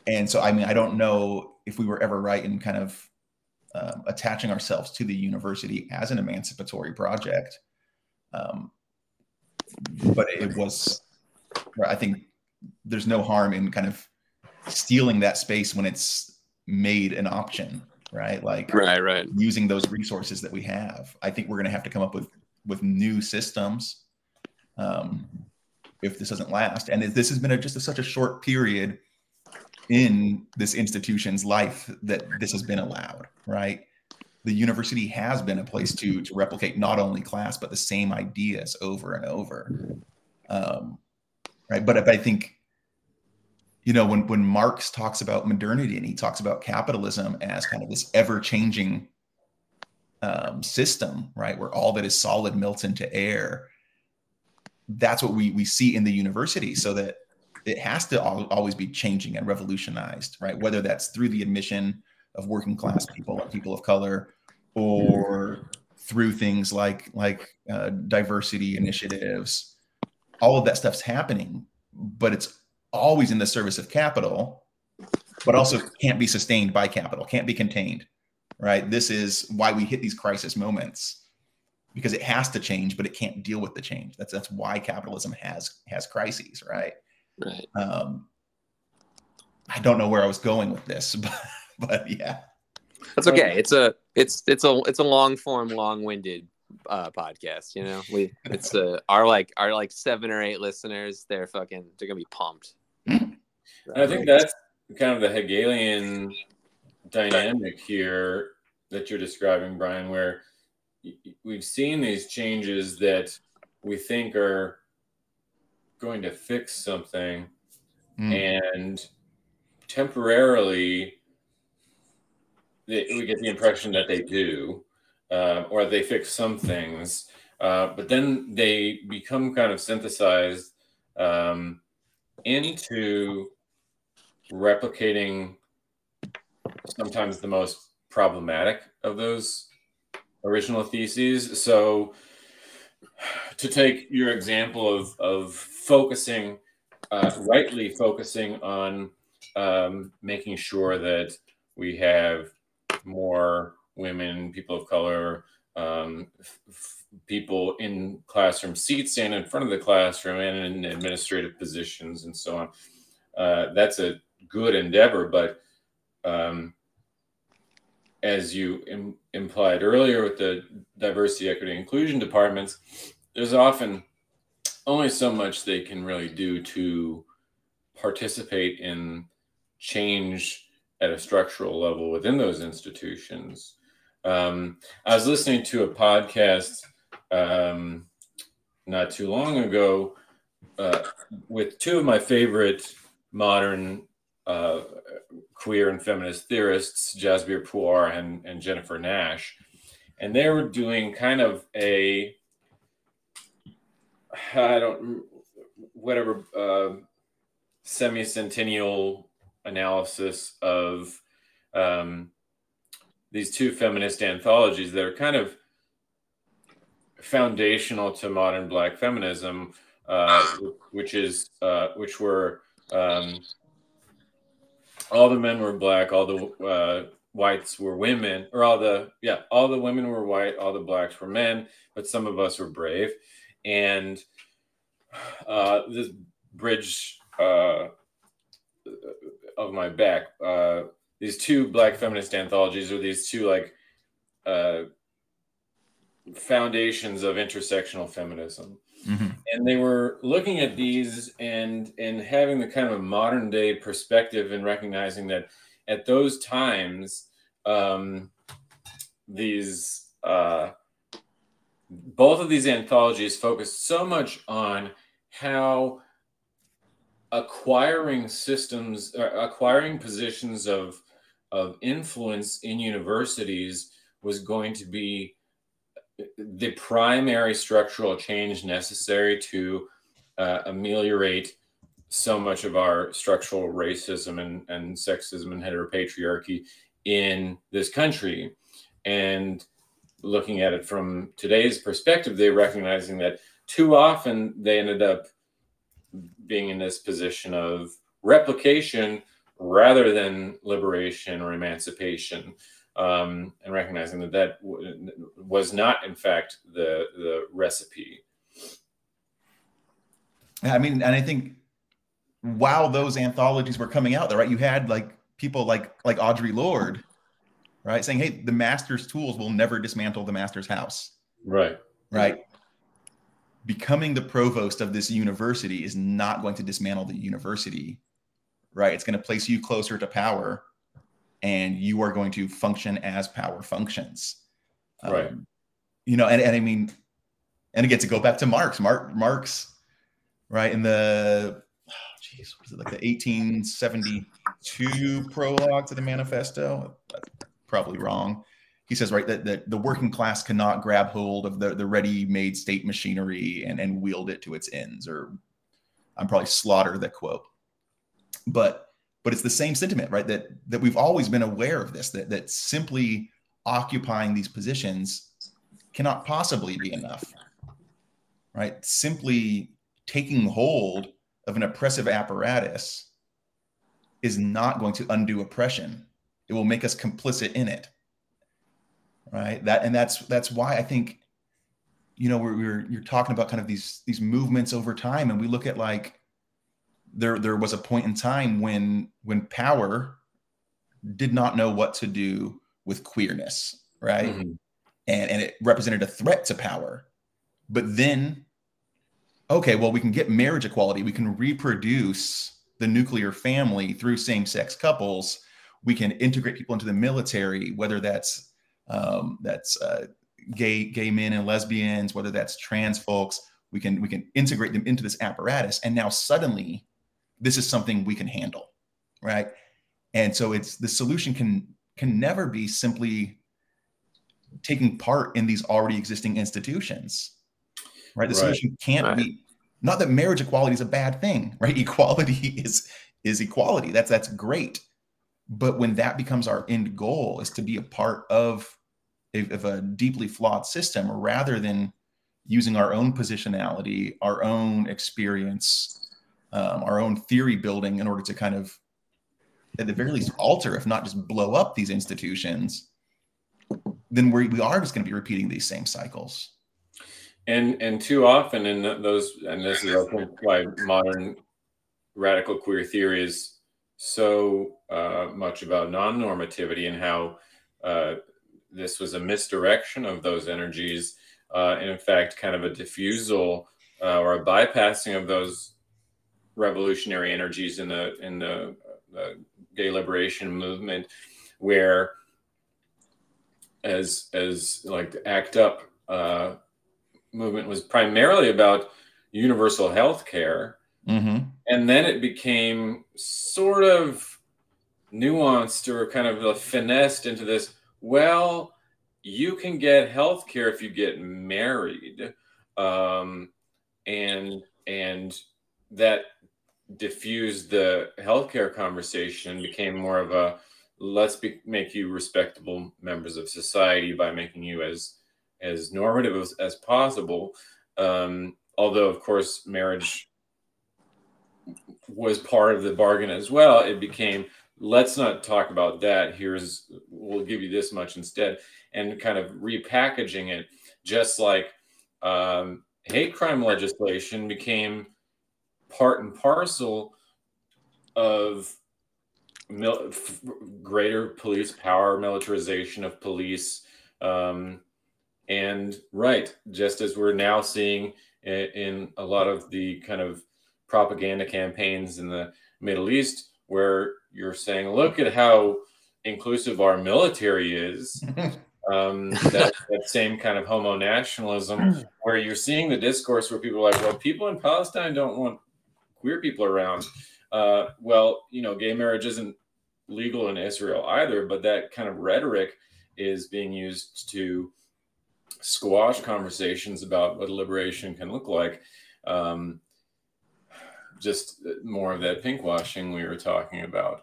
and so, I mean, I don't know if we were ever right in kind of um, attaching ourselves to the university as an emancipatory project. Um, but it was, I think there's no harm in kind of stealing that space when it's made an option, right? Like right, right. using those resources that we have. I think we're going to have to come up with with new systems um, if this doesn't last. And this has been a, just a, such a short period in this institution's life that this has been allowed, right? The university has been a place to to replicate not only class but the same ideas over and over, um, right? But if I think, you know, when when Marx talks about modernity and he talks about capitalism as kind of this ever changing um, system, right, where all that is solid melts into air. That's what we we see in the university, so that it has to always be changing and revolutionized, right? Whether that's through the admission of working class people, people of color, or through things like like uh, diversity initiatives. All of that stuff's happening, but it's always in the service of capital, but also can't be sustained by capital, can't be contained, right? This is why we hit these crisis moments because it has to change, but it can't deal with the change. That's that's why capitalism has has crises, right? Right. Um, I don't know where I was going with this, but, but yeah. That's okay. It's a it's it's a it's a long form, long winded uh, podcast. You know, we it's uh, our like our like seven or eight listeners. They're fucking they're gonna be pumped. I think that's kind of the Hegelian dynamic here that you're describing, Brian, where we've seen these changes that we think are going to fix something, mm. and temporarily we get the impression that they do, uh, or they fix some things, uh, but then they become kind of synthesized um, into replicating sometimes the most problematic of those original theses. So, to take your example of, of focusing, uh, rightly focusing on um, making sure that we have more women, people of color, um, f- people in classroom seats and in front of the classroom and in administrative positions and so on. Uh, that's a good endeavor, but um, as you Im- implied earlier with the diversity, equity, inclusion departments, there's often only so much they can really do to participate in change at a structural level within those institutions. Um, I was listening to a podcast um, not too long ago uh, with two of my favorite modern uh, queer and feminist theorists, Jasbir Puar and, and Jennifer Nash. And they were doing kind of a, I don't, whatever, uh, semi centennial analysis of um, these two feminist anthologies that are kind of foundational to modern Black feminism, uh, which is uh, which were um, all the men were black, all the uh, whites were women, or all the yeah, all the women were white, all the blacks were men, but some of us were brave, and uh, this bridge uh, of my back. Uh, these two black feminist anthologies are these two like uh, foundations of intersectional feminism. Mm-hmm. And they were looking at these and and having the kind of modern day perspective and recognizing that at those times, um, these uh, both of these anthologies focused so much on how acquiring systems, uh, acquiring positions of of influence in universities was going to be the primary structural change necessary to uh, ameliorate so much of our structural racism and, and sexism and heteropatriarchy in this country. And looking at it from today's perspective, they're recognizing that too often they ended up being in this position of replication rather than liberation or emancipation, um, and recognizing that that w- was not, in fact, the the recipe. I mean, and I think while those anthologies were coming out, there, right, you had like people like like Audre Lorde, right, saying, "Hey, the master's tools will never dismantle the master's house." Right. Right becoming the provost of this university is not going to dismantle the university, right? It's going to place you closer to power and you are going to function as power functions. Right. Um, you know, and, and I mean, and again, to go back to Marx, Mark, Marx, right, in the, geez, was it like the 1872 prologue to the manifesto? Probably wrong he says right that, that the working class cannot grab hold of the, the ready-made state machinery and, and wield it to its ends or i'm probably slaughter the quote but but it's the same sentiment right? That that we've always been aware of this that that simply occupying these positions cannot possibly be enough right? Simply taking hold of an oppressive apparatus is not going to undo oppression. It will make us complicit in it right? That and that's that's why i think you know we're, we're you're talking about kind of these these movements over time and we look at like there there was a point in time when when power did not know what to do with queerness, right? Mm-hmm. And and it represented a threat to power. But then, okay, well, we can get marriage equality. We can reproduce the nuclear family through same-sex couples. We can integrate people into the military, whether that's um, that's uh, gay gay men and lesbians, whether that's trans folks. We can we can integrate them into this apparatus, and now suddenly, this is something we can handle, right? And so it's the solution can can never be simply taking part in these already existing institutions, right? The right. solution can't right. be not that marriage equality is a bad thing, right? Equality is is equality. That's that's great. But when that becomes our end goal is to be a part of of a deeply flawed system rather than using our own positionality, our own experience, um, our own theory building in order to kind of, at the very least, alter, if not just blow up these institutions, then we we are just going to be repeating these same cycles. And and too often in those, and this is why modern radical queer theory is so uh, much about non-normativity and how uh, this was a misdirection of those energies, uh, and in fact, kind of a diffusal uh, or a bypassing of those revolutionary energies in the in the, the gay liberation movement, where as as like the ACT UP uh, movement was primarily about universal health care. Mm-hmm. And then it became sort of nuanced or kind of finessed into this well, you can get health care if you get married. Um, and and that diffused the healthcare conversation became more of a let's be, make you respectable members of society by making you as as normative as, as possible um, although of course marriage was part of the bargain as well it became let's not talk about that. Here's, we'll give you this much instead. And kind of repackaging it, just like um, hate crime legislation became part and parcel of mil- greater police power, militarization of police. Um, and right, just as we're now seeing in, in a lot of the kind of propaganda campaigns in the Middle East, where you're saying, look at how inclusive our military is. um, that, that, same kind of homo nationalism, where you're seeing the discourse where people are like, well, people in Palestine don't want queer people around. Uh, well, you know, gay marriage isn't legal in Israel either, but that kind of rhetoric is being used to squash conversations about what liberation can look like. Um, just more of that pink washing we were talking about.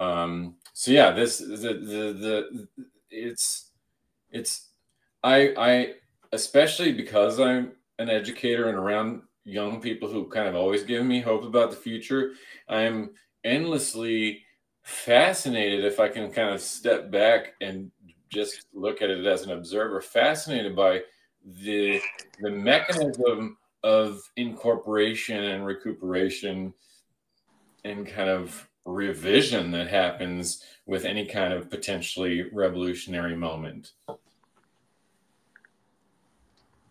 Um, so yeah, this the, the the it's it's I I especially because I'm an educator and around young people who kind of always give me hope about the future. I'm endlessly fascinated if I can kind of step back and just look at it as an observer, fascinated by the the mechanism of incorporation and recuperation and kind of revision that happens with any kind of potentially revolutionary moment.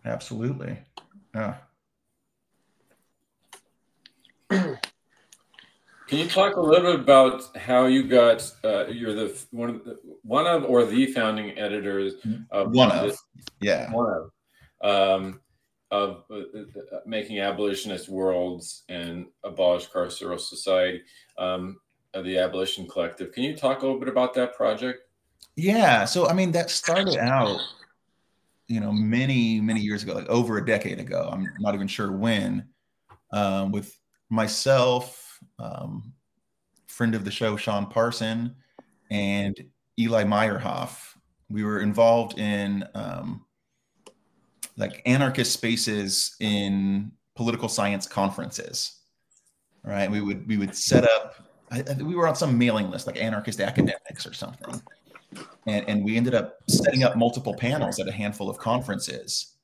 Absolutely. Yeah. Can you talk a little bit about how you got? Uh, you're the one of the, one of or the founding editors of one of yeah one of um, of uh, uh, making abolitionist worlds and abolish carceral society, um, the Abolition Collective. Can you talk a little bit about that project? Yeah. So, I mean, that started out, you know, many, many years ago, like over a decade ago. I'm not even sure when, um, with myself, um, friend of the show, Sean Parson, and Eli Meyerhoff. We were involved in um, like anarchist spaces in political science conferences right? We would we would set up I, we were on some mailing list like anarchist academics or something. And, and we ended up setting up multiple panels at a handful of conferences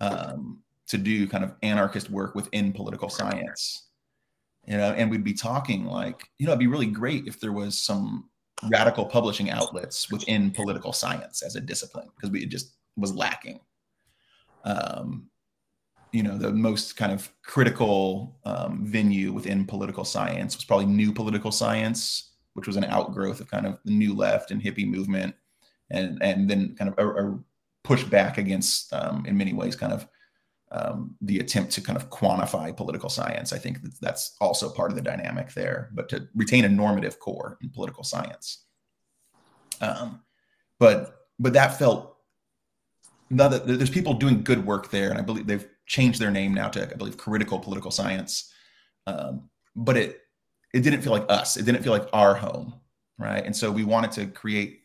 um, to do kind of anarchist work within political science you know and we'd be talking like you know it'd be really great if there was some radical publishing outlets within political science as a discipline because we just was lacking. Um, you know, the most kind of critical um, venue within political science was probably New Political Science, which was an outgrowth of kind of the New Left and hippie movement, and and then kind of a, a push back against, um, in many ways, kind of um, the attempt to kind of quantify political science. I think that that's also part of the dynamic there, but to retain a normative core in political science. Um, but but that felt now that there's people doing good work there, and I believe they've changed their name now to I believe critical political science. Um, but it it didn't feel like us. It didn't feel like our home, right? And so we wanted to create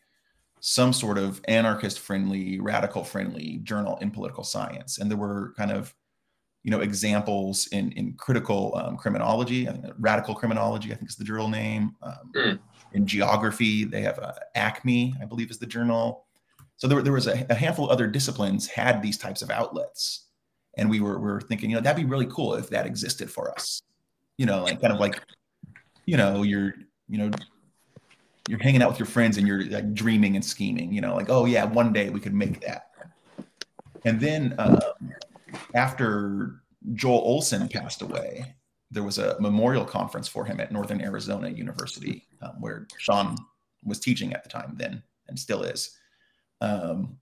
some sort of anarchist friendly, radical friendly journal in political science. And there were kind of, you know, examples in, in critical um, criminology, radical criminology, I think is the journal name. Um, mm. In geography, they have uh, ACME, I believe is the journal. So there, there was a, a, handful of other disciplines had these types of outlets. And we were, we were thinking, you know, that'd be really cool if that existed for us. You know, like kind of like, you know, you're, you know, you're hanging out with your friends and you're like dreaming and scheming, you know, like, oh yeah, one day we could make that. And then um, after Joel Olson passed away, there was a memorial conference for him at Northern Arizona University, um, where Sean was teaching at the time then and still is. Um,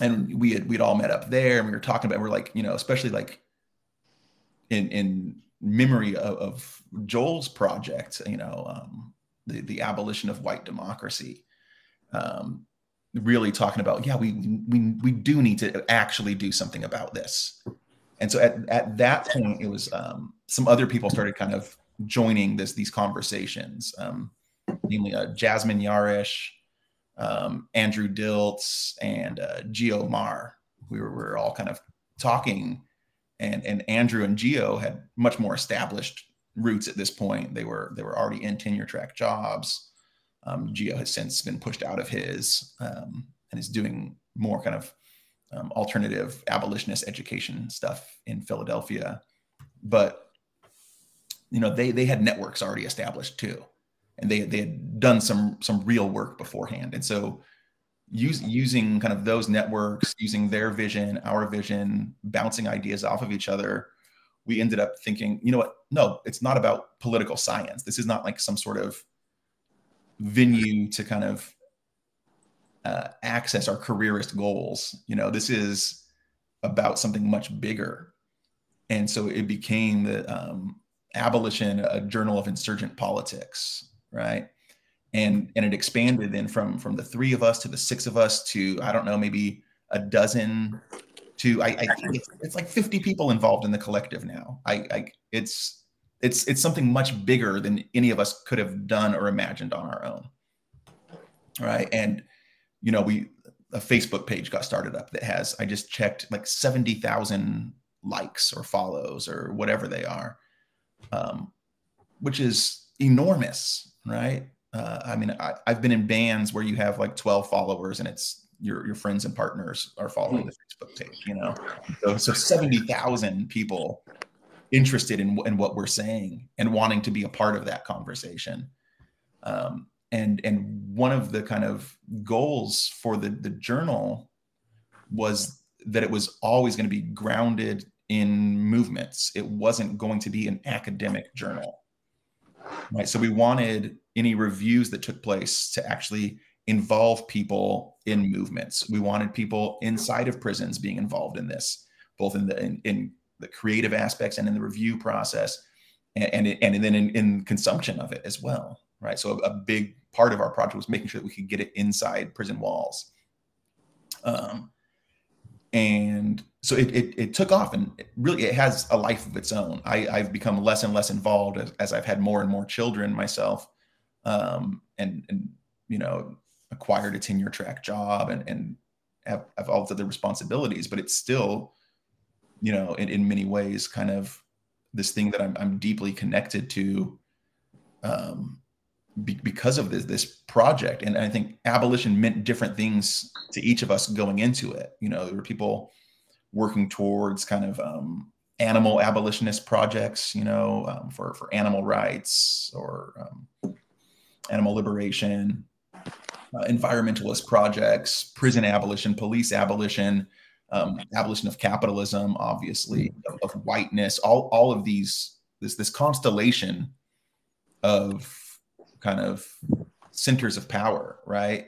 and we had we'd all met up there and we were talking about we're like you know especially like in in memory of, of Joel's project you know um, the, the abolition of white democracy. Um, really talking about, yeah, we, we, we do need to actually do something about this. And so at, at that point, it was um, some other people started kind of joining this these conversations, um, namely uh, Jasmine Yarish, um, Andrew Dilts, and uh, Geo Maher. We were, we were all kind of talking, and and Andrew and Geo had much more established roots at this point. They were they were already in tenure track jobs. Um, Geo has since been pushed out of his um, and is doing more kind of um, alternative abolitionist education stuff in Philadelphia. But you know they they had networks already established too, and they they had done some some real work beforehand. And so use, using kind of those networks, using their vision, our vision, bouncing ideas off of each other we ended up thinking, you know what? No, it's not about political science. This is not like some sort of venue to kind of uh, access our careerist goals. You know, this is about something much bigger. And so it became the um, abolition, a journal of insurgent politics, right? And and it expanded then from from the three of us to the six of us to I don't know maybe a dozen to I, I think it's, it's, like 50 people involved in the collective now. I, I it's it's it's something much bigger than any of us could have done or imagined on our own. Right. And you know, we a Facebook page got started up that has I just checked like 70,000 likes or follows or whatever they are. Um, which is enormous, right? Uh, I mean, I, I've been in bands where you have like 12 followers and it's your your friends and partners are following hmm. the Facebook page. You know, so, so seventy thousand people interested in in what we're saying and wanting to be a part of that conversation. Um, and and one of the kind of goals for the the journal was that it was always going to be grounded in movements. It wasn't going to be an academic journal. Right. So we wanted any reviews that took place to actually involve people in movements. We wanted people inside of prisons being involved in this, both in the in, in the creative aspects and in the review process, and and, and then in, in consumption of it as well. Right. So a, a, big part of our project was making sure that we could get it inside prison walls. Um, and so it, it, it took off and it really it has a life of its own. I, I've become less and less involved as, as I've had more and more children myself. Um, and, and, you know, acquired a tenure track job and, and have, have all the other responsibilities, but it's still, you know, in, in many ways, kind of this thing that I'm, I'm deeply connected to um, be, because of this, this project. And I think abolition meant different things to each of us going into it. You know, there were people working towards kind of um, animal abolitionist projects, you know, um, for, for animal rights or, um, animal liberation, uh, environmentalist projects, prison abolition, police abolition, um, abolition of capitalism, obviously, of, of, whiteness, all, all of these, this, this constellation of kind of centers of power, right?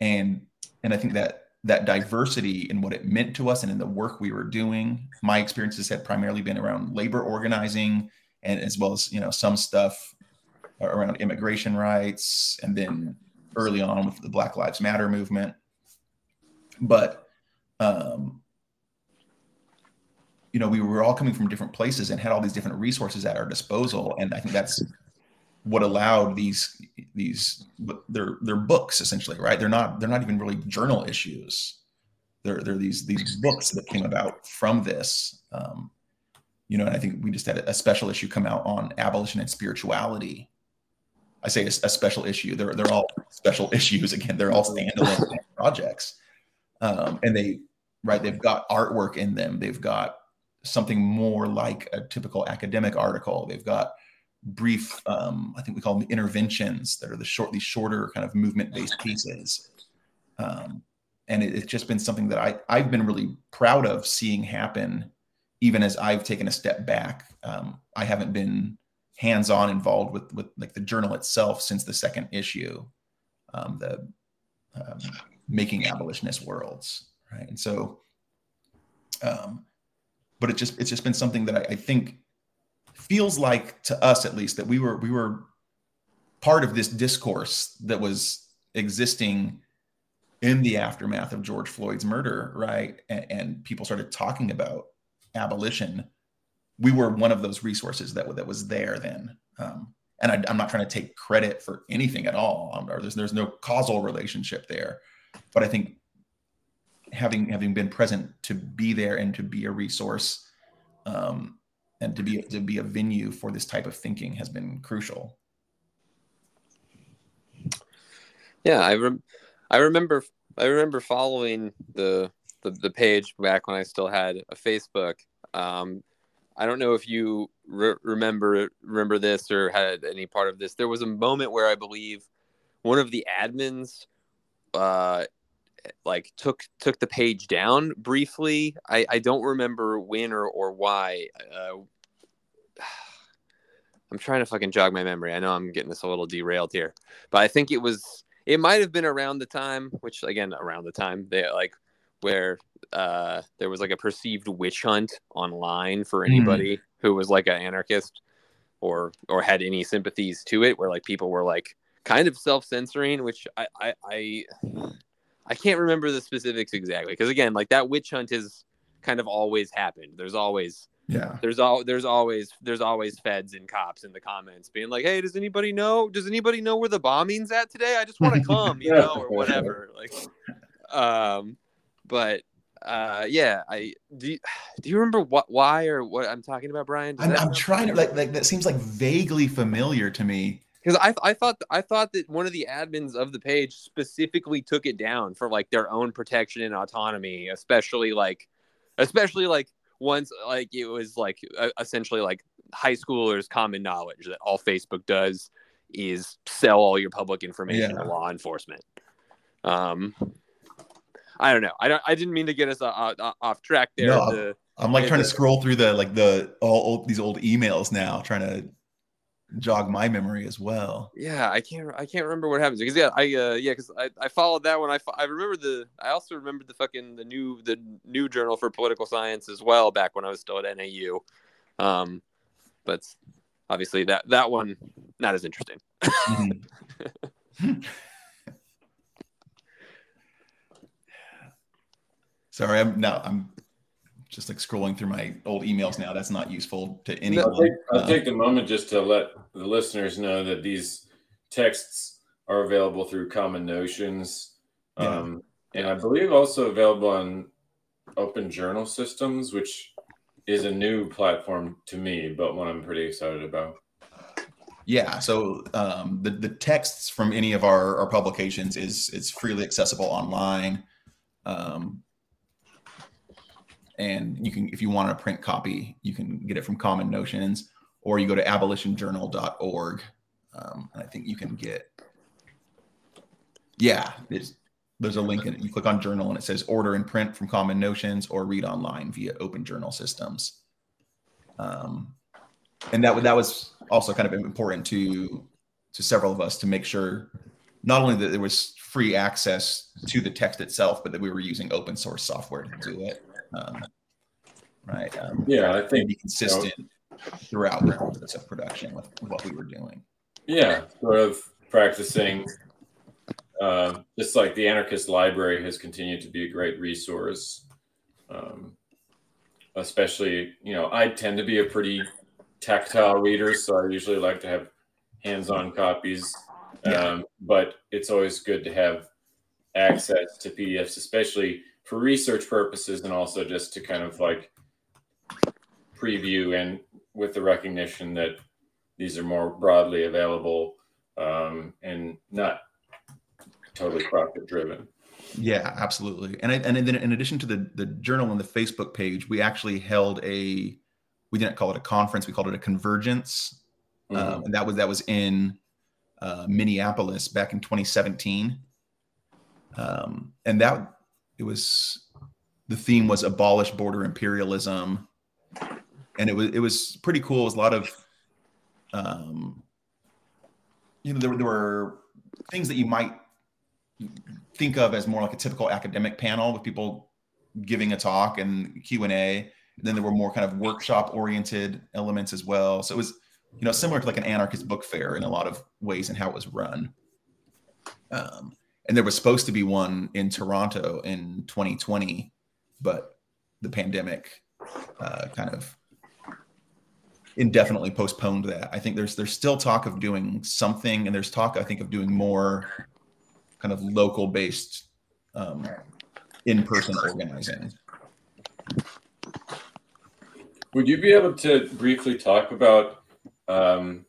And and I think that that diversity in what it meant to us and in the work we were doing, my experiences had primarily been around labor organizing and as well as you know some stuff around immigration rights and then early on with the Black Lives Matter movement. But um, you know, we were all coming from different places and had all these different resources at our disposal, and I think that's what allowed these these they're they're books essentially, right? They're not they're not even really journal issues. They're they're these these books that came about from this. Um, you know, and I think we just had a special issue come out on abolition and spirituality. I say a, a special issue. They're they're all special issues. Again, they're all standalone projects, um, and they right. They've got artwork in them. They've got something more like a typical academic article. They've got brief, um, I think we call them interventions that are the short, these shorter kind of movement-based pieces. Um, and it, it's just been something that I, I've been really proud of seeing happen, even as I've taken a step back. Um, I haven't been hands-on involved with with like the journal itself since the second issue, um, the um, making abolitionist worlds, right? And so, um, but it just it's just been something that I, I think feels like to us at least that we were we were part of this discourse that was existing in the aftermath of George Floyd's murder, right? And, and, people started talking about abolition. We were one of those resources that that was there then. Um, and I, am not trying to take credit for anything at all, um, or there's there's no causal relationship there. But I think having having been present to be there and to be a resource um, and to be to be a venue for this type of thinking has been crucial. Yeah, I rem- I remember I remember following the, the the page back when I still had a Facebook. Um, I don't know if you re- remember remember this or had any part of this. There was a moment where I believe one of the admins uh, like took took the page down briefly. I, I don't remember when or or why. Uh, I'm trying to fucking jog my memory. I know I'm getting this a little derailed here, but I think it was it might have been around the time, which again around the time they like where uh, there was like a perceived witch hunt online for hmm. anybody mm. who was like an anarchist or or had any sympathies to it, where like people were like kind of self censoring, which I I, I I can't remember the specifics exactly because again, like that witch hunt is kind of always happened. There's always yeah. There's all there's always there's always feds and cops in the comments being like, "Hey, does anybody know? Does anybody know where the bombing's at today? I just want to come, you know, or whatever." Like um but uh yeah, I do you, do you remember what why or what I'm talking about, Brian? I'm, I'm trying to like like that seems like vaguely familiar to me because I, I thought I thought that one of the admins of the page specifically took it down for like their own protection and autonomy, especially like especially like once like it was like uh, essentially like high schoolers common knowledge that all Facebook does is sell all your public information yeah. to law enforcement. Um, I don't know. I don't. I didn't mean to get us uh, uh, off track there. No, the, I'm like trying the, to scroll through the like the all, these old emails now, trying to jog my memory as well. Yeah, I can't I can't remember what happens because yeah I uh, yeah because I, I followed that one I, I remember the I also remembered the fucking the new the new journal for political science as well back when I was still at NAU, um, but obviously that that one not as interesting. Mm-hmm. Sorry, I'm now I'm just like scrolling through my old emails now. That's not useful to anyone. I'll take, I'll uh, take a moment just to let the listeners know that these texts are available through Common Notions. Yeah. Um, and I believe also available on Open Journal Systems, which is a new platform to me, but one I'm pretty excited about. Yeah, so um, the the texts from any of our, our publications is it's freely accessible online. Um, and you can if you want a print copy you can get it from common notions or you go to abolitionjournal.org Um, and I think you can get, yeah, there's, a link and you click on journal and it says order and print from Common Notions or read online via Open Journal Systems. Um, and that that was also kind of important to to several of us to make sure not only that there was free access to the text itself, but that we were using open source software to do it. Um, right. Um, yeah, I think be consistent you know, throughout the process of production with what we were doing. Yeah, sort of practicing. Uh, just like the Anarchist Library has continued to be a great resource, um, especially you know I tend to be a pretty tactile reader, so I usually like to have hands-on copies. Yeah. Um, but it's always good to have access to PDFs, especially for research purposes, and also just to kind of like preview and with the recognition that these are more broadly available um, and not totally profit driven. Yeah, absolutely. And I, and then in addition to the the journal and the Facebook page, we actually held a we didn't call it a conference, we called it a convergence, mm-hmm. um, and that was that was in uh, Minneapolis back in 2017. Um, and that it was the theme was abolish border imperialism, and it was it was pretty cool. It was a lot of um, you know there, there were things that you might think of as more like a typical academic panel with people giving a talk and Q and A. Then there were more kind of workshop oriented elements as well. So it was you know similar to like an anarchist book fair in a lot of ways and how it was run. Um, and there was supposed to be one in Toronto in 2020, but the pandemic uh, kind of indefinitely postponed that. I think there's there's still talk of doing something, and there's talk I think of doing more kind of local based um, in person organizing. Would you be able to briefly talk about um,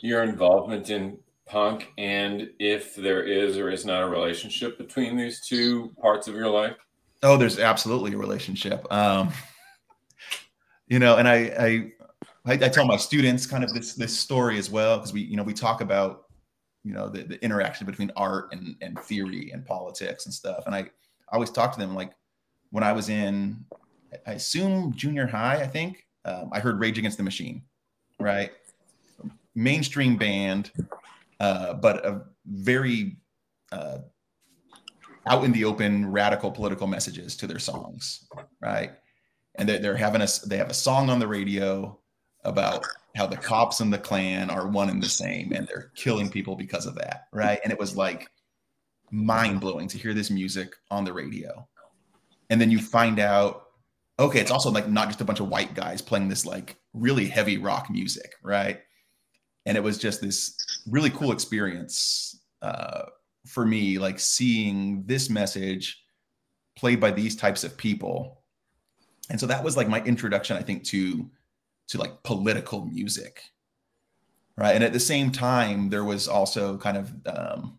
your involvement in punk and if there is or is not a relationship between these two parts of your life? Oh, there's absolutely a relationship. Um, you know, and I, I I, I, tell my students kind of this this story as well because we you know we talk about you know the, the interaction between art and and theory and politics and stuff and I, I always talk to them like when I was in I assume junior high I think um, I heard Rage Against the Machine right mainstream band uh, but a very uh, out in the open radical political messages to their songs right and they're, they're having a they have a song on the radio about how the cops and the Klan are one and the same and they're killing people because of that. Right. And it was like mind blowing to hear this music on the radio. And then you find out, okay, it's also like not just a bunch of white guys playing this like really heavy rock music. Right. And it was just this really cool experience uh, for me, like seeing this message played by these types of people. And so that was like my introduction, I think, to to like political music right? And at the same time there was also kind of um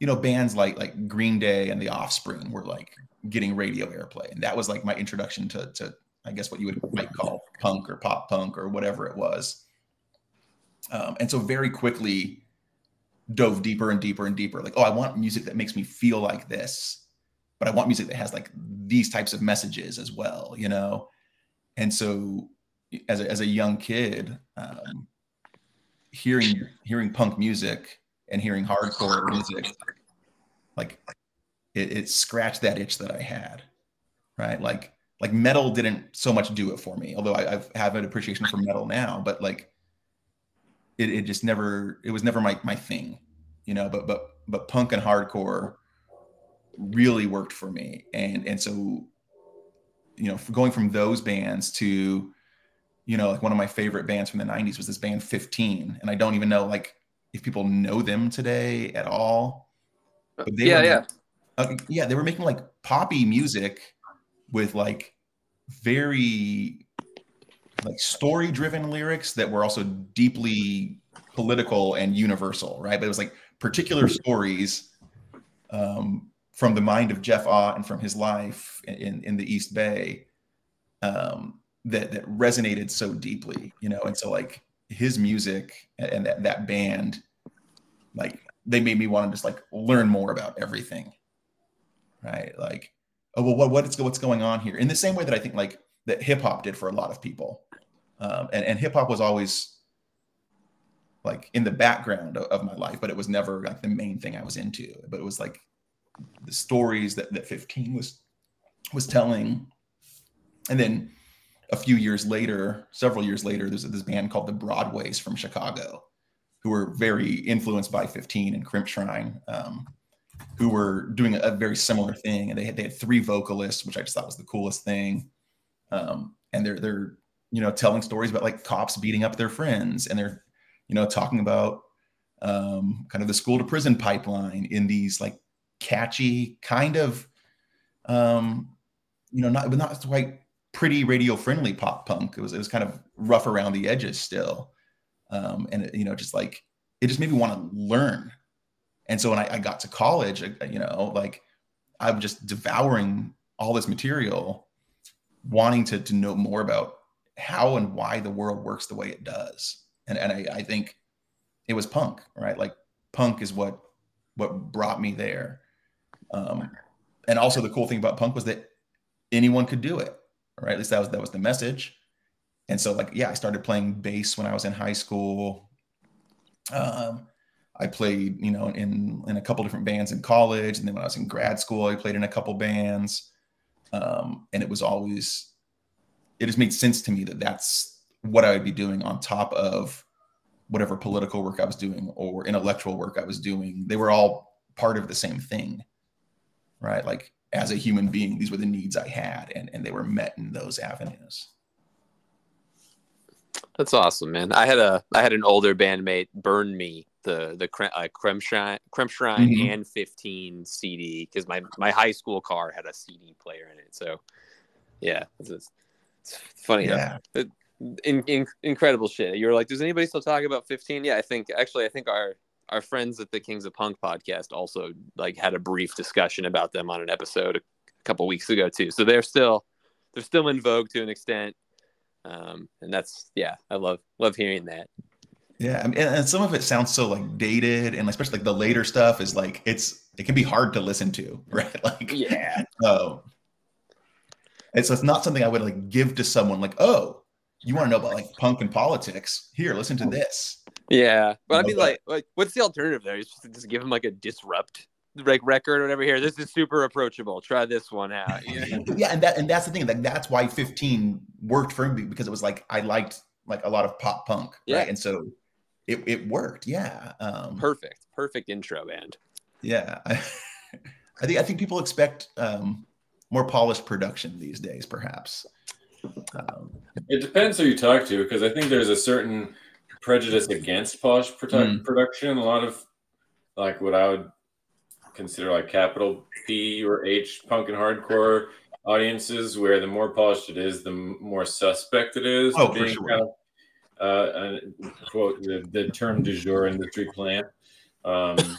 you know bands like like green day and the offspring were like getting radio airplay. And that was like my introduction to to i guess what you would might call punk or pop punk or whatever it was um, and so very quickly dove deeper and deeper and deeper like oh i want music that makes me feel like this but i want music that has like these types of messages as well you know and so as a, as a young kid, um, hearing hearing punk music and hearing hardcore music, like it, it scratched that itch that I had, right? Like like metal didn't so much do it for me, although I I've, have an appreciation for metal now, but like it, it just never it was never my my thing, you know. But but but punk and hardcore really worked for me, and and so you know going from those bands to you know, like one of my favorite bands from the 90s was this band 15. And I don't even know like if people know them today at all. But they yeah, were, yeah. Uh, yeah, they were making like poppy music with like very like story driven lyrics that were also deeply political and universal, right? But it was like particular stories um, from the mind of Jeff Ott and from his life in, in the East Bay um, that that resonated so deeply, you know. And so like his music and that, that band, like they made me want to just like learn more about everything. Right. Like, oh, well, what, what's, what's going on here? In the same way that I think like that hip hop did for a lot of people. Um, and, and hip hop was always like in the background of, of, my life, but it was never like the main thing I was into. But it was like the stories that, that 15 was was telling. And then a few years later, several years later, there's this band called the Broadways from Chicago, who were very influenced by 15 and Crimpshrine, um, who were doing a, a, very similar thing. And they had they had three vocalists, which I just thought was the coolest thing. Um, and they're they're you know telling stories about like cops beating up their friends, and they're you know talking about um, kind of the school to prison pipeline in these like catchy kind of um, you know not but not quite pretty radio friendly pop punk. It was it was kind of rough around the edges still, um, and it, you know just like it just made me want to learn. And so when I, I got to college, you know, like I'm just devouring all this material, wanting to to know more about how and why the world works the way it does. And and I, I think it was punk, right? Like punk is what what brought me there. Um, and also the cool thing about punk was that anyone could do it right? At least that was that was the message. And so, like, yeah, I started playing bass when I was in high school. Um, I played, you know, in in a couple different bands in college, and then when I was in grad school, I played in a couple bands. Um, and it was always, it just made sense to me that that's what I would be doing on top of whatever political work I was doing or intellectual work I was doing. They were all part of the same thing, right? Like as a human being, these were the needs I had, and, and they were met in those avenues. That's awesome, man. I had a I had an older bandmate burn me the the uh, Crimpshrine, Crimpshrine mm-hmm. and 15 CD because my my high school car had a CD player in it. So yeah, it's funny. Yeah. It, in, in, incredible shit. You were like, does anybody still talk about 15? Yeah, I think actually I think our our friends at the Kings of Punk podcast also like had a brief discussion about them on an episode a couple weeks ago too. So they're still they're still in vogue to an extent, um, and that's yeah, I love love hearing that. Yeah, and, and some of it sounds so like dated, and especially like the later stuff is like it's it can be hard to listen to, right? Like yeah, oh, and so it's not something I would like give to someone like oh you want to know about like punk and politics here listen to this yeah, but I mean, like, like, what's the alternative there? Just, just give him like a disrupt like record or whatever. Here, this is super approachable. Try this one out. Yeah, yeah and that and that's the thing. Like that's why 15 worked for me because it was like I liked like a lot of pop punk, yeah. right? And so it it worked. Yeah. Um, perfect, perfect intro band. Yeah, I, I think I think people expect um, more polished production these days, perhaps. Um, it depends who you talk to because I think there's a certain prejudice against posh produ- mm. production. A lot of like what I would consider like capital P or H punk and hardcore audiences, where the more polished it is, the more suspect it is. Oh, for sure. Kind of, uh, quote the, the term du jour industry plant. Um,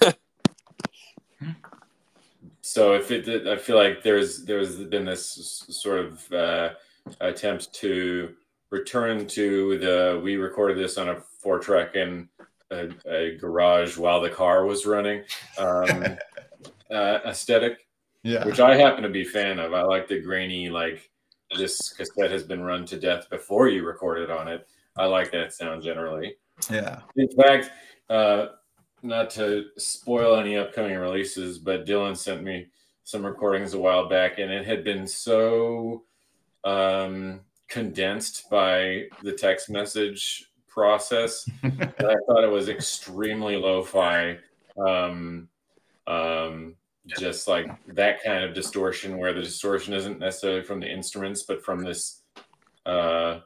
so if it, I feel like there's there's been this sort of uh, attempt to return to the we recorded this on a four track in a, a, garage while the car was running um, uh, aesthetic. Yeah. Which I happen to be a fan of. I like the grainy, like this cassette has been run to death before you recorded on it. I like that sound generally. Yeah. In fact, uh, not to spoil any upcoming releases, but Dylan sent me some recordings a while back, and it had been so um, condensed by the text message process. I thought it was extremely lo-fi. Um, um, just like that kind of distortion where the distortion isn't necessarily from the instruments, but from this uh,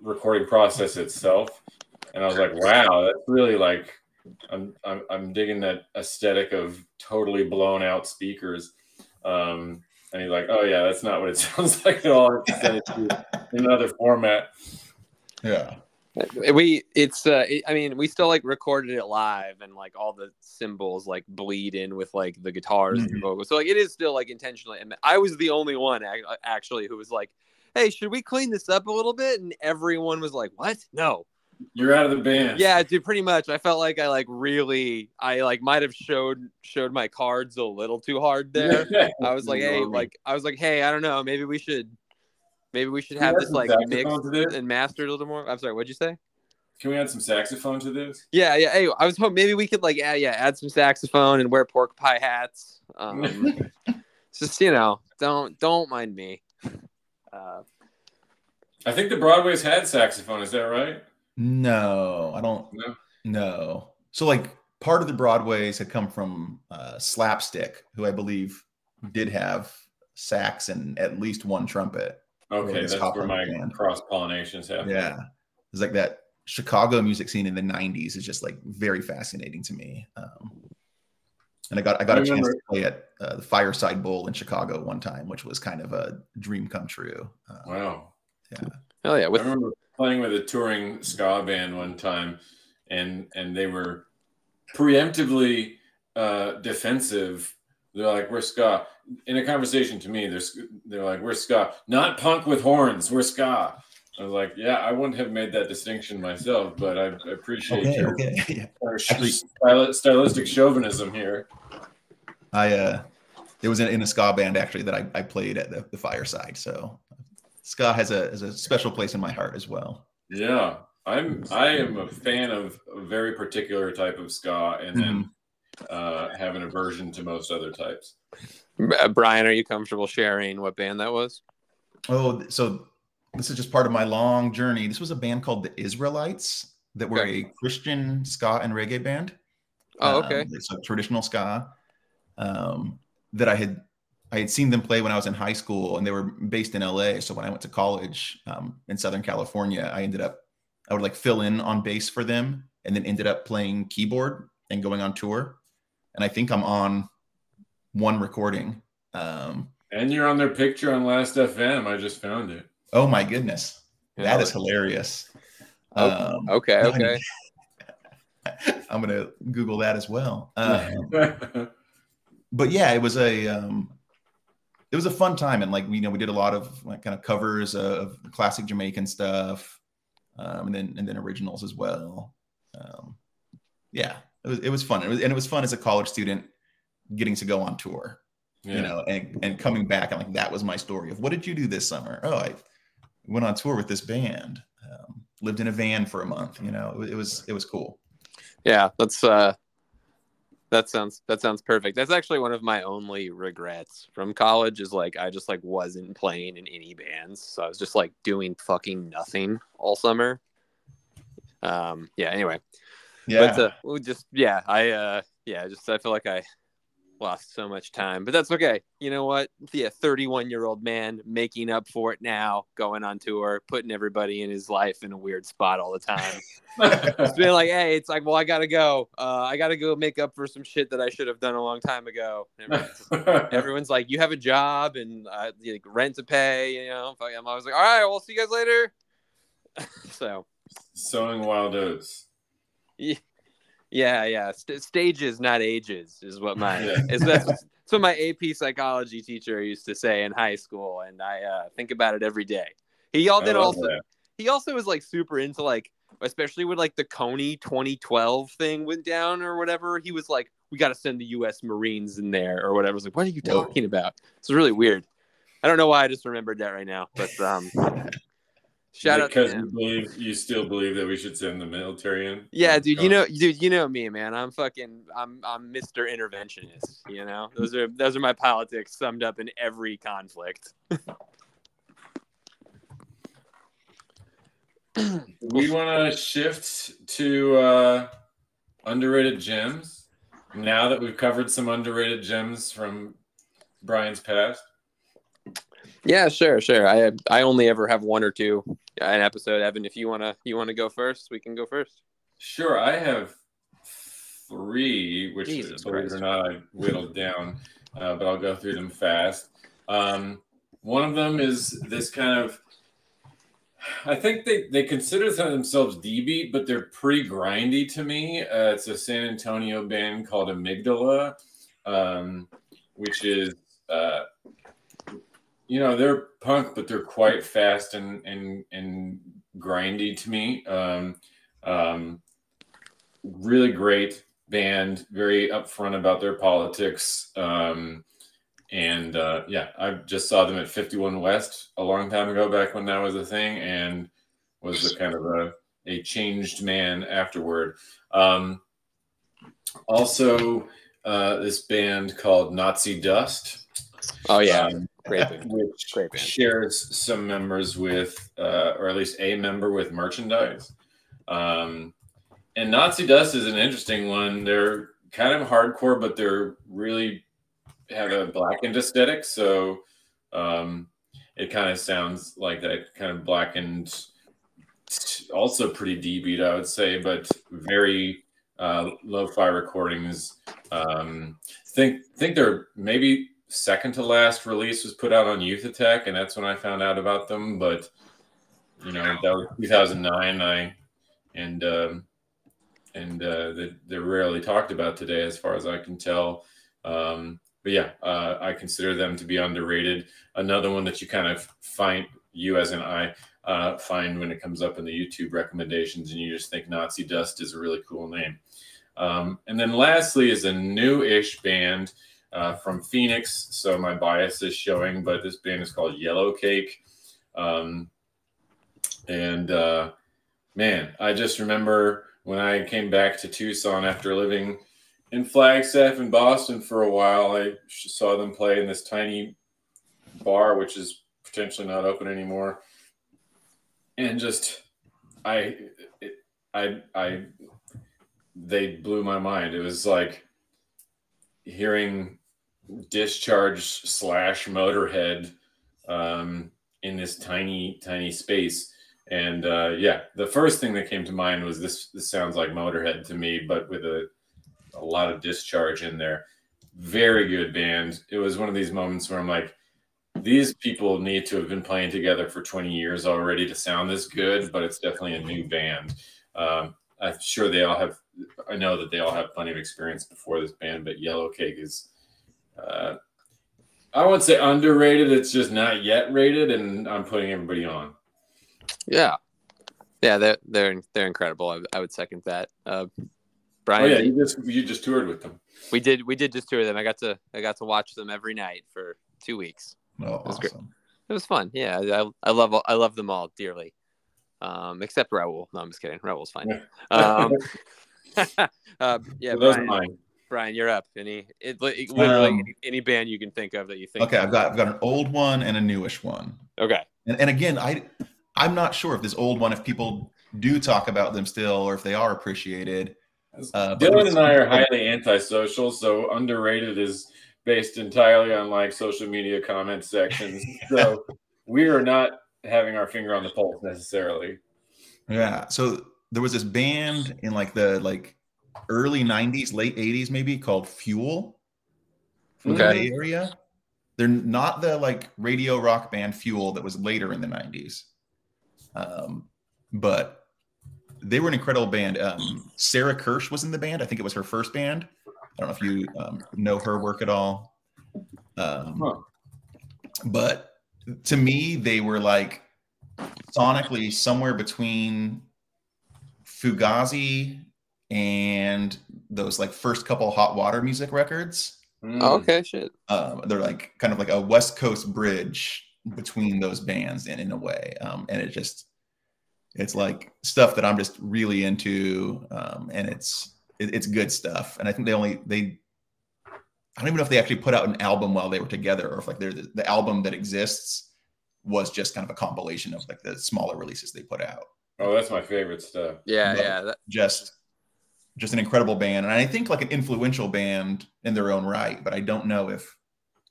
recording process itself. And I was like, wow, that's really like, I'm, I'm, I'm digging that aesthetic of totally blown out speakers. Um, and he's like, oh yeah, that's not what it sounds like at all. It's in another format. Yeah we it's uh it, i mean we still like recorded it live and like all the cymbals like bleed in with like the guitars mm-hmm. and vocals so like it is still like intentionally and i was the only one actually who was like hey should we clean this up a little bit and everyone was like what no You're out of the band. Yeah, dude, pretty much. I felt like I like really I like might have showed showed my cards a little too hard there. I was like, hey, like I was like, hey, I don't know, maybe we should maybe we should have this like mixed and mastered a little more. I'm sorry, what'd you say? Can we add some saxophone to this? Yeah, yeah. Hey, I was hoping maybe we could like add, yeah, add some saxophone and wear pork pie hats. Um, just you know, don't don't mind me. Uh, I think the Broadway's had saxophone. Is that right? No, I don't. No. no. So like part of the Broadways had come from uh, Slapstick, who I believe did have sax and at least one trumpet. Okay, that's where my cross pollinations happen. Yeah, it's like that Chicago music scene in the '90s is just like very fascinating to me. Um, and I got I got I a chance to play at uh, the Fireside Bowl in Chicago one time, which was kind of a dream come true. Um, wow. Yeah. Oh yeah. With- I remember playing with a touring ska band one time, and and they were preemptively uh, defensive. They're like, "We're ska." In a conversation to me, they're they're like, "We're ska, not punk with horns. We're ska." I was like, yeah, I wouldn't have made that distinction myself, but I, appreciate okay, your, okay. Actually, stylistic chauvinism here. I uh, it was in, in, a ska band actually that I, I played at the, the fireside, so ska has a has a special place in my heart as well. Yeah, I'm I am a fan of a very particular type of ska, and then mm-hmm. uh, have an aversion to most other types. Brian, are you comfortable sharing what band that was? Oh, so this is just part of my long journey. This was a band called the Israelites that were okay. a Christian ska and reggae band. Oh, okay. Um, it's a traditional ska um, that I had I had seen them play when I was in high school, and they were based in LA. So when I went to college um, in Southern California, I ended up I would like fill in on bass for them, and then ended up playing keyboard and going on tour. And I think I'm on one recording. Um, and you're on their picture on Last FM. I just found it. Oh my goodness, yeah. that is hilarious. Oh, um, okay, okay. I'm gonna Google that as well. Um, but yeah, it was a um, it was a fun time, and like we you know we did a lot of like kind of covers of classic Jamaican stuff, um, and then and then originals as well. Um, yeah, it was it was fun. It was and it was fun as a college student getting to go on tour. Yeah. You know, and and coming back, I'm like, that was my story of what did you do this summer? Oh, I went on tour with this band. Um, lived in a van for a month. You know, it, it, was it was cool. Yeah, that's uh, that sounds that sounds perfect. That's actually one of my only regrets from college. Is like I just like wasn't playing in any bands, so I was just like doing fucking nothing all summer. Um. Yeah. Anyway. Yeah. But uh, just yeah, I uh yeah, just I feel like I lost so much time, but that's okay. You know what? Yeah, 31 year old man making up for it now, going on tour, putting everybody in his life in a weird spot all the time. it's been like, hey, it's like, well, I gotta go. Uh, I gotta go make up for some shit that I should have done a long time ago. Everyone's, everyone's like, you have a job and uh, like rent to pay. You know, I'm always like, all right, we'll see you guys later. so, sowing wild oats. Yeah. Yeah, yeah. St- stages, not ages, is what my yeah. is that's, that's what my AP psychology teacher used to say in high school, and I uh, think about it every day. He all did also. That. He also was like super into like, especially when like the Kony 2012 thing went down or whatever. He was like, we got to send the U.S. Marines in there or whatever. I was like, what are you talking Whoa. about? It's really weird. I don't know why I just remembered that right now, but um, Shout out because you believe you still believe that we should send the military in. Yeah, dude. You know, dude. You know me, man. I'm fucking. I'm. I'm Mr. Interventionist. You know, those are those are my politics summed up in every conflict. we want to shift to uh, underrated gems. Now that we've covered some underrated gems from Brian's past. Yeah, sure, sure. I I only ever have one or two an episode. Evan, if you wanna you wanna go first, we can go first. Sure, I have three, which Jesus believe Christ. it or not, I whittled down, uh, but I'll go through them fast. Um, one of them is this kind of. I think they, they consider themselves D beat, but they're pretty grindy to me. Uh, it's a San Antonio band called Amygdala, um, which is uh, you know they're punk but they're quite fast and and and grindy to me um Um, really great band, very upfront about their politics. Um, and uh, yeah, I just saw them at 51 West a long time ago, back when that was a thing, and was a kind of a, a changed man afterward. Um, also, uh, this band called Nazi Dust. Oh yeah, um, great. Which great band. shares some members with, uh, or at least a member with merchandise. Um, and Nazi Dust is an interesting one. They're kind of hardcore, but they're really have a blackened aesthetic. So um, it kind of sounds like that kind of blackened, also pretty D beat, I would say, but very uh, lo-fi recordings. Um, think think they're maybe second to last release was put out on Youth Attack, and that's when I found out about them. But you know, that was 2009. I and um, and uh, they're rarely talked about today, as far as I can tell. Um, but yeah, uh, I consider them to be underrated. Another one that you kind of find you as an I uh, find when it comes up in the YouTube recommendations, and you just think Nazi Dust is a really cool name. Um, and then lastly is a new-ish band uh, from Phoenix. So my bias is showing, but this band is called Yellow Cake. Um, and uh, man, I just remember when I came back to Tucson after living in Flagstaff in Boston for a while, I saw them play in this tiny bar, which is potentially not open anymore. And just, I, I, I, they blew my mind. It was like hearing discharge slash motorhead um, in this tiny, tiny space and uh, yeah, the first thing that came to mind was this. This sounds like Motorhead to me, but with a a lot of discharge in there. Very good band. It was one of these moments where I'm like, these people need to have been playing together for 20 years already to sound this good, but it's definitely a new band. Um, I'm sure they all have. I know that they all have plenty of experience before this band, but Yellow Cake is. Uh, I won't say underrated. It's just not yet rated, and I'm putting everybody on. Yeah, yeah, they're they're they're incredible. I, I would second that. Uh, Brian, oh, yeah, you just you just toured with them. We did we did just tour them. I got to I got to watch them every night for two weeks. Oh, it was awesome. great. It was fun. Yeah, I, I love I love them all dearly. Um, except Raul. No, I'm just kidding. Raul's fine. um, uh, yeah, well, Brian, Brian, you're up. Any it, literally um, any, any, band you can think of that you think. Okay, of. I've got I've got an old one and a newish one. Okay. And, and again, I I'm not sure if this old one, if people do talk about them still, or if they are appreciated. Uh, Dylan and I are highly antisocial, so underrated is based entirely on like social media comment sections. So we are not having our finger on the pulse necessarily. Yeah. So there was this band in like the like early 90s, late 80s, maybe called Fuel from okay. the Bay Area. They're not the like radio rock band Fuel that was later in the 90s. Um, but they were an incredible band. Um, Sarah Kirsch was in the band. I think it was her first band. I don't know if you um, know her work at all. Um, huh. But to me, they were like sonically somewhere between Fugazi and those like first couple hot water music records. Mm. Oh, okay, shit. Um, they're like kind of like a West Coast bridge between those bands in, in a way. Um, and it just, it's like stuff that I'm just really into. Um, and it's, it, it's good stuff. And I think they only, they, I don't even know if they actually put out an album while they were together or if like they're the, the album that exists was just kind of a compilation of like the smaller releases they put out. Oh, that's my favorite stuff. Yeah. But yeah. That- just, just an incredible band. And I think like an influential band in their own right, but I don't know if,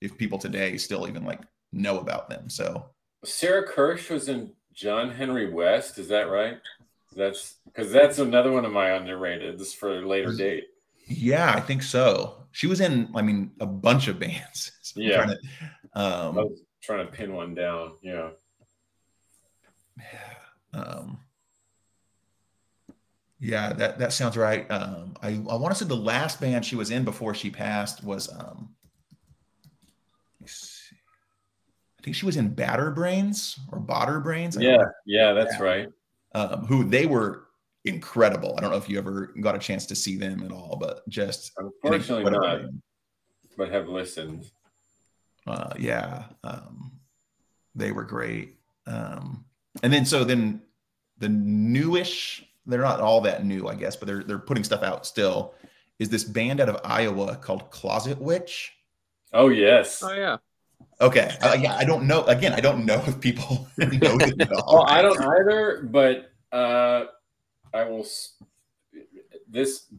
if people today still even like know about them. So Sarah Kirsch was in John Henry West. Is that right? That's because that's another one of my underrated. This for a later date. Yeah, I think so. She was in, I mean, a bunch of bands. So yeah. Trying to, um, I was trying to pin one down. Yeah. Um, yeah, that, that sounds right. Um, I, I want to say the last band she was in before she passed was um, I think she was in Batter Brains or Botter Brains. Yeah, yeah, that's yeah. right. Um, who they were incredible. I don't know if you ever got a chance to see them at all, but just unfortunately not, but have listened. Uh, yeah, um, they were great. Um, and then so then the newish, they're not all that new, I guess, but they're they're putting stuff out still. Is this band out of Iowa called Closet Witch? Oh yes. Oh yeah. Okay. Uh, yeah, I don't know. Again, I don't know if people know them at all. Oh, I don't either, but uh, I will. This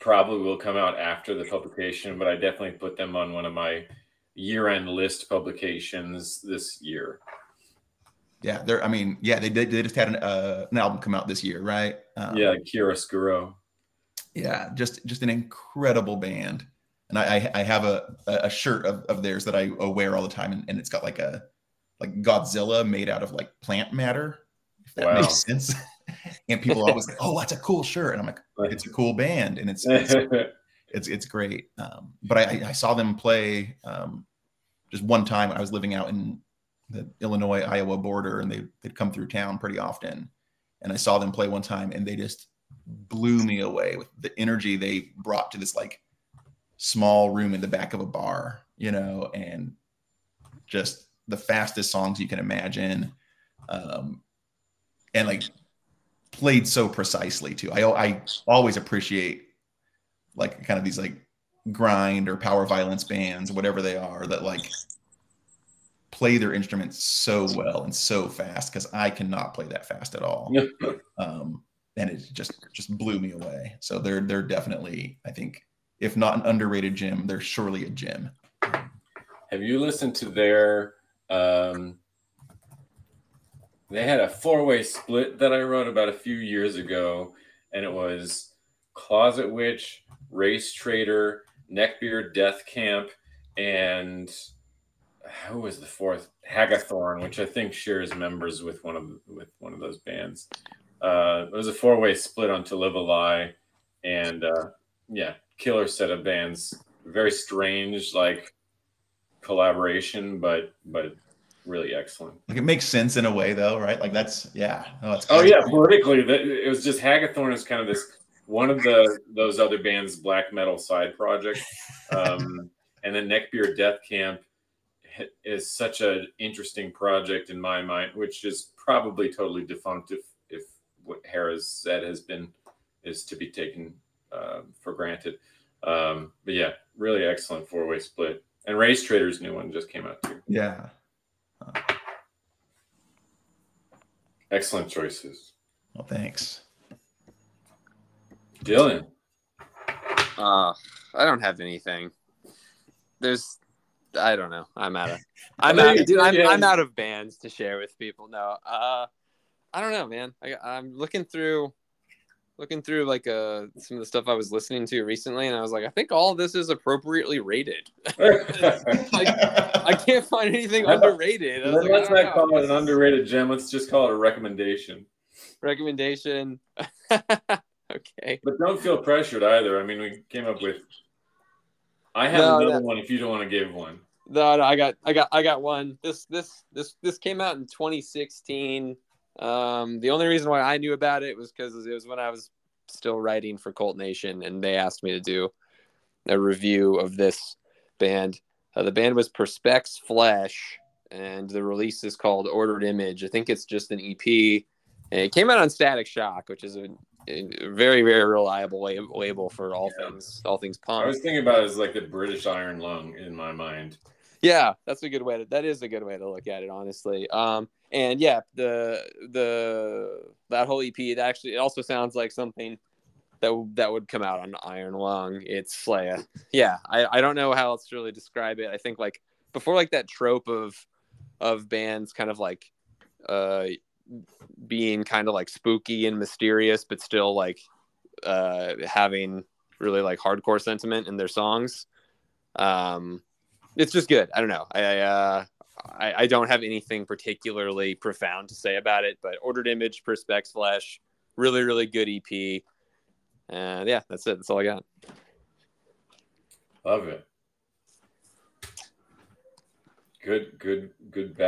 probably will come out after the publication, but I definitely put them on one of my year-end list publications this year. Yeah, they're. I mean, yeah, they did. They just had an, uh, an album come out this year, right? Um, yeah, Chiaroscuro. Yeah, just just an incredible band, and I I, have a a shirt of, of theirs that I wear all the time, and, and it's got like a like Godzilla made out of like plant matter. If that wow. makes sense. and people always like, "Oh, that's a cool shirt," and I'm like, "It's a cool band," and it's it's it's, it's great. Um, but I, I saw them play um, just one time. When I was living out in the Illinois Iowa border, and they they'd come through town pretty often. And I saw them play one time, and they just blew me away with the energy they brought to this like small room in the back of a bar, you know, and just the fastest songs you can imagine. Um, and like played so precisely too. I I always appreciate like kind of these like grind or power violence bands, whatever they are, that like play their instruments so well and so fast because I cannot play that fast at all. um, and it just just blew me away. So they're they're definitely, I think, if not an underrated gym, they're surely a gym. Have you listened to their um they had a four-way split that I wrote about a few years ago, and it was Closet Witch, Racetraitor, Neckbeard Death Camp, and who was the fourth? Hagathorn, which I think shares members with one of with one of those bands. Uh, it was a four way split on To Live a Lie, and uh, yeah, killer set of bands. Very strange, like collaboration, but but really excellent. Like it makes sense in a way, though, right? Like that's yeah. Oh, oh yeah, politically, it was just Hagathorn is kind of this one of the those other bands' black metal side project, um, and then Neckbeard Death Camp is such an interesting project in my mind, which is probably totally defunct if if what Hera's said has been is to be taken uh, for granted. Um, but yeah, really excellent four way split. And Racetraitor's new one just came out too. Yeah. Excellent choices. Well, thanks. Dylan. Uh, I don't have anything. There's I don't know. I'm out of I'm out dude, I'm, I'm out of bands to share with people. No. Uh I don't know, man. I, I'm looking through looking through like uh some of the stuff I was listening to recently and I was like, I think all this is appropriately rated. like, I can't find anything underrated. Like, let's not call it an underrated gem. Let's just call it a recommendation. Recommendation. okay. But don't feel pressured either. I mean, we came up with I have no, another one if you don't want to give one. No, no, I got, I got, I got one. This, this, this, this came out in 2016. Um, the only reason why I knew about it was because it was when I was still writing for Cvlt Nation, and they asked me to do a review of this band. Uh, the band was Perspex Flesh, and the release is called Ordered Image. I think it's just an EP. And it came out on Static Shock, which is a very very reliable label for all yeah. things all things punk. I was thinking about it as like the British Iron Lung in my mind. Yeah, that's a good way to that is a good way to look at it honestly. Um and yeah, the the that whole EP it actually it also sounds like something that that would come out on Iron Lung. It's like yeah, I I don't know how else to really describe it. I think like before like that trope of of bands kind of like uh being kind of like spooky and mysterious, but still like uh, having really like hardcore sentiment in their songs. Um, it's just good. I don't know. I, uh, I, I don't have anything particularly profound to say about it, but Ordered Image, Perspex Flesh, really really good EP. And yeah, that's it. That's all I got. Love it. Good, good, good.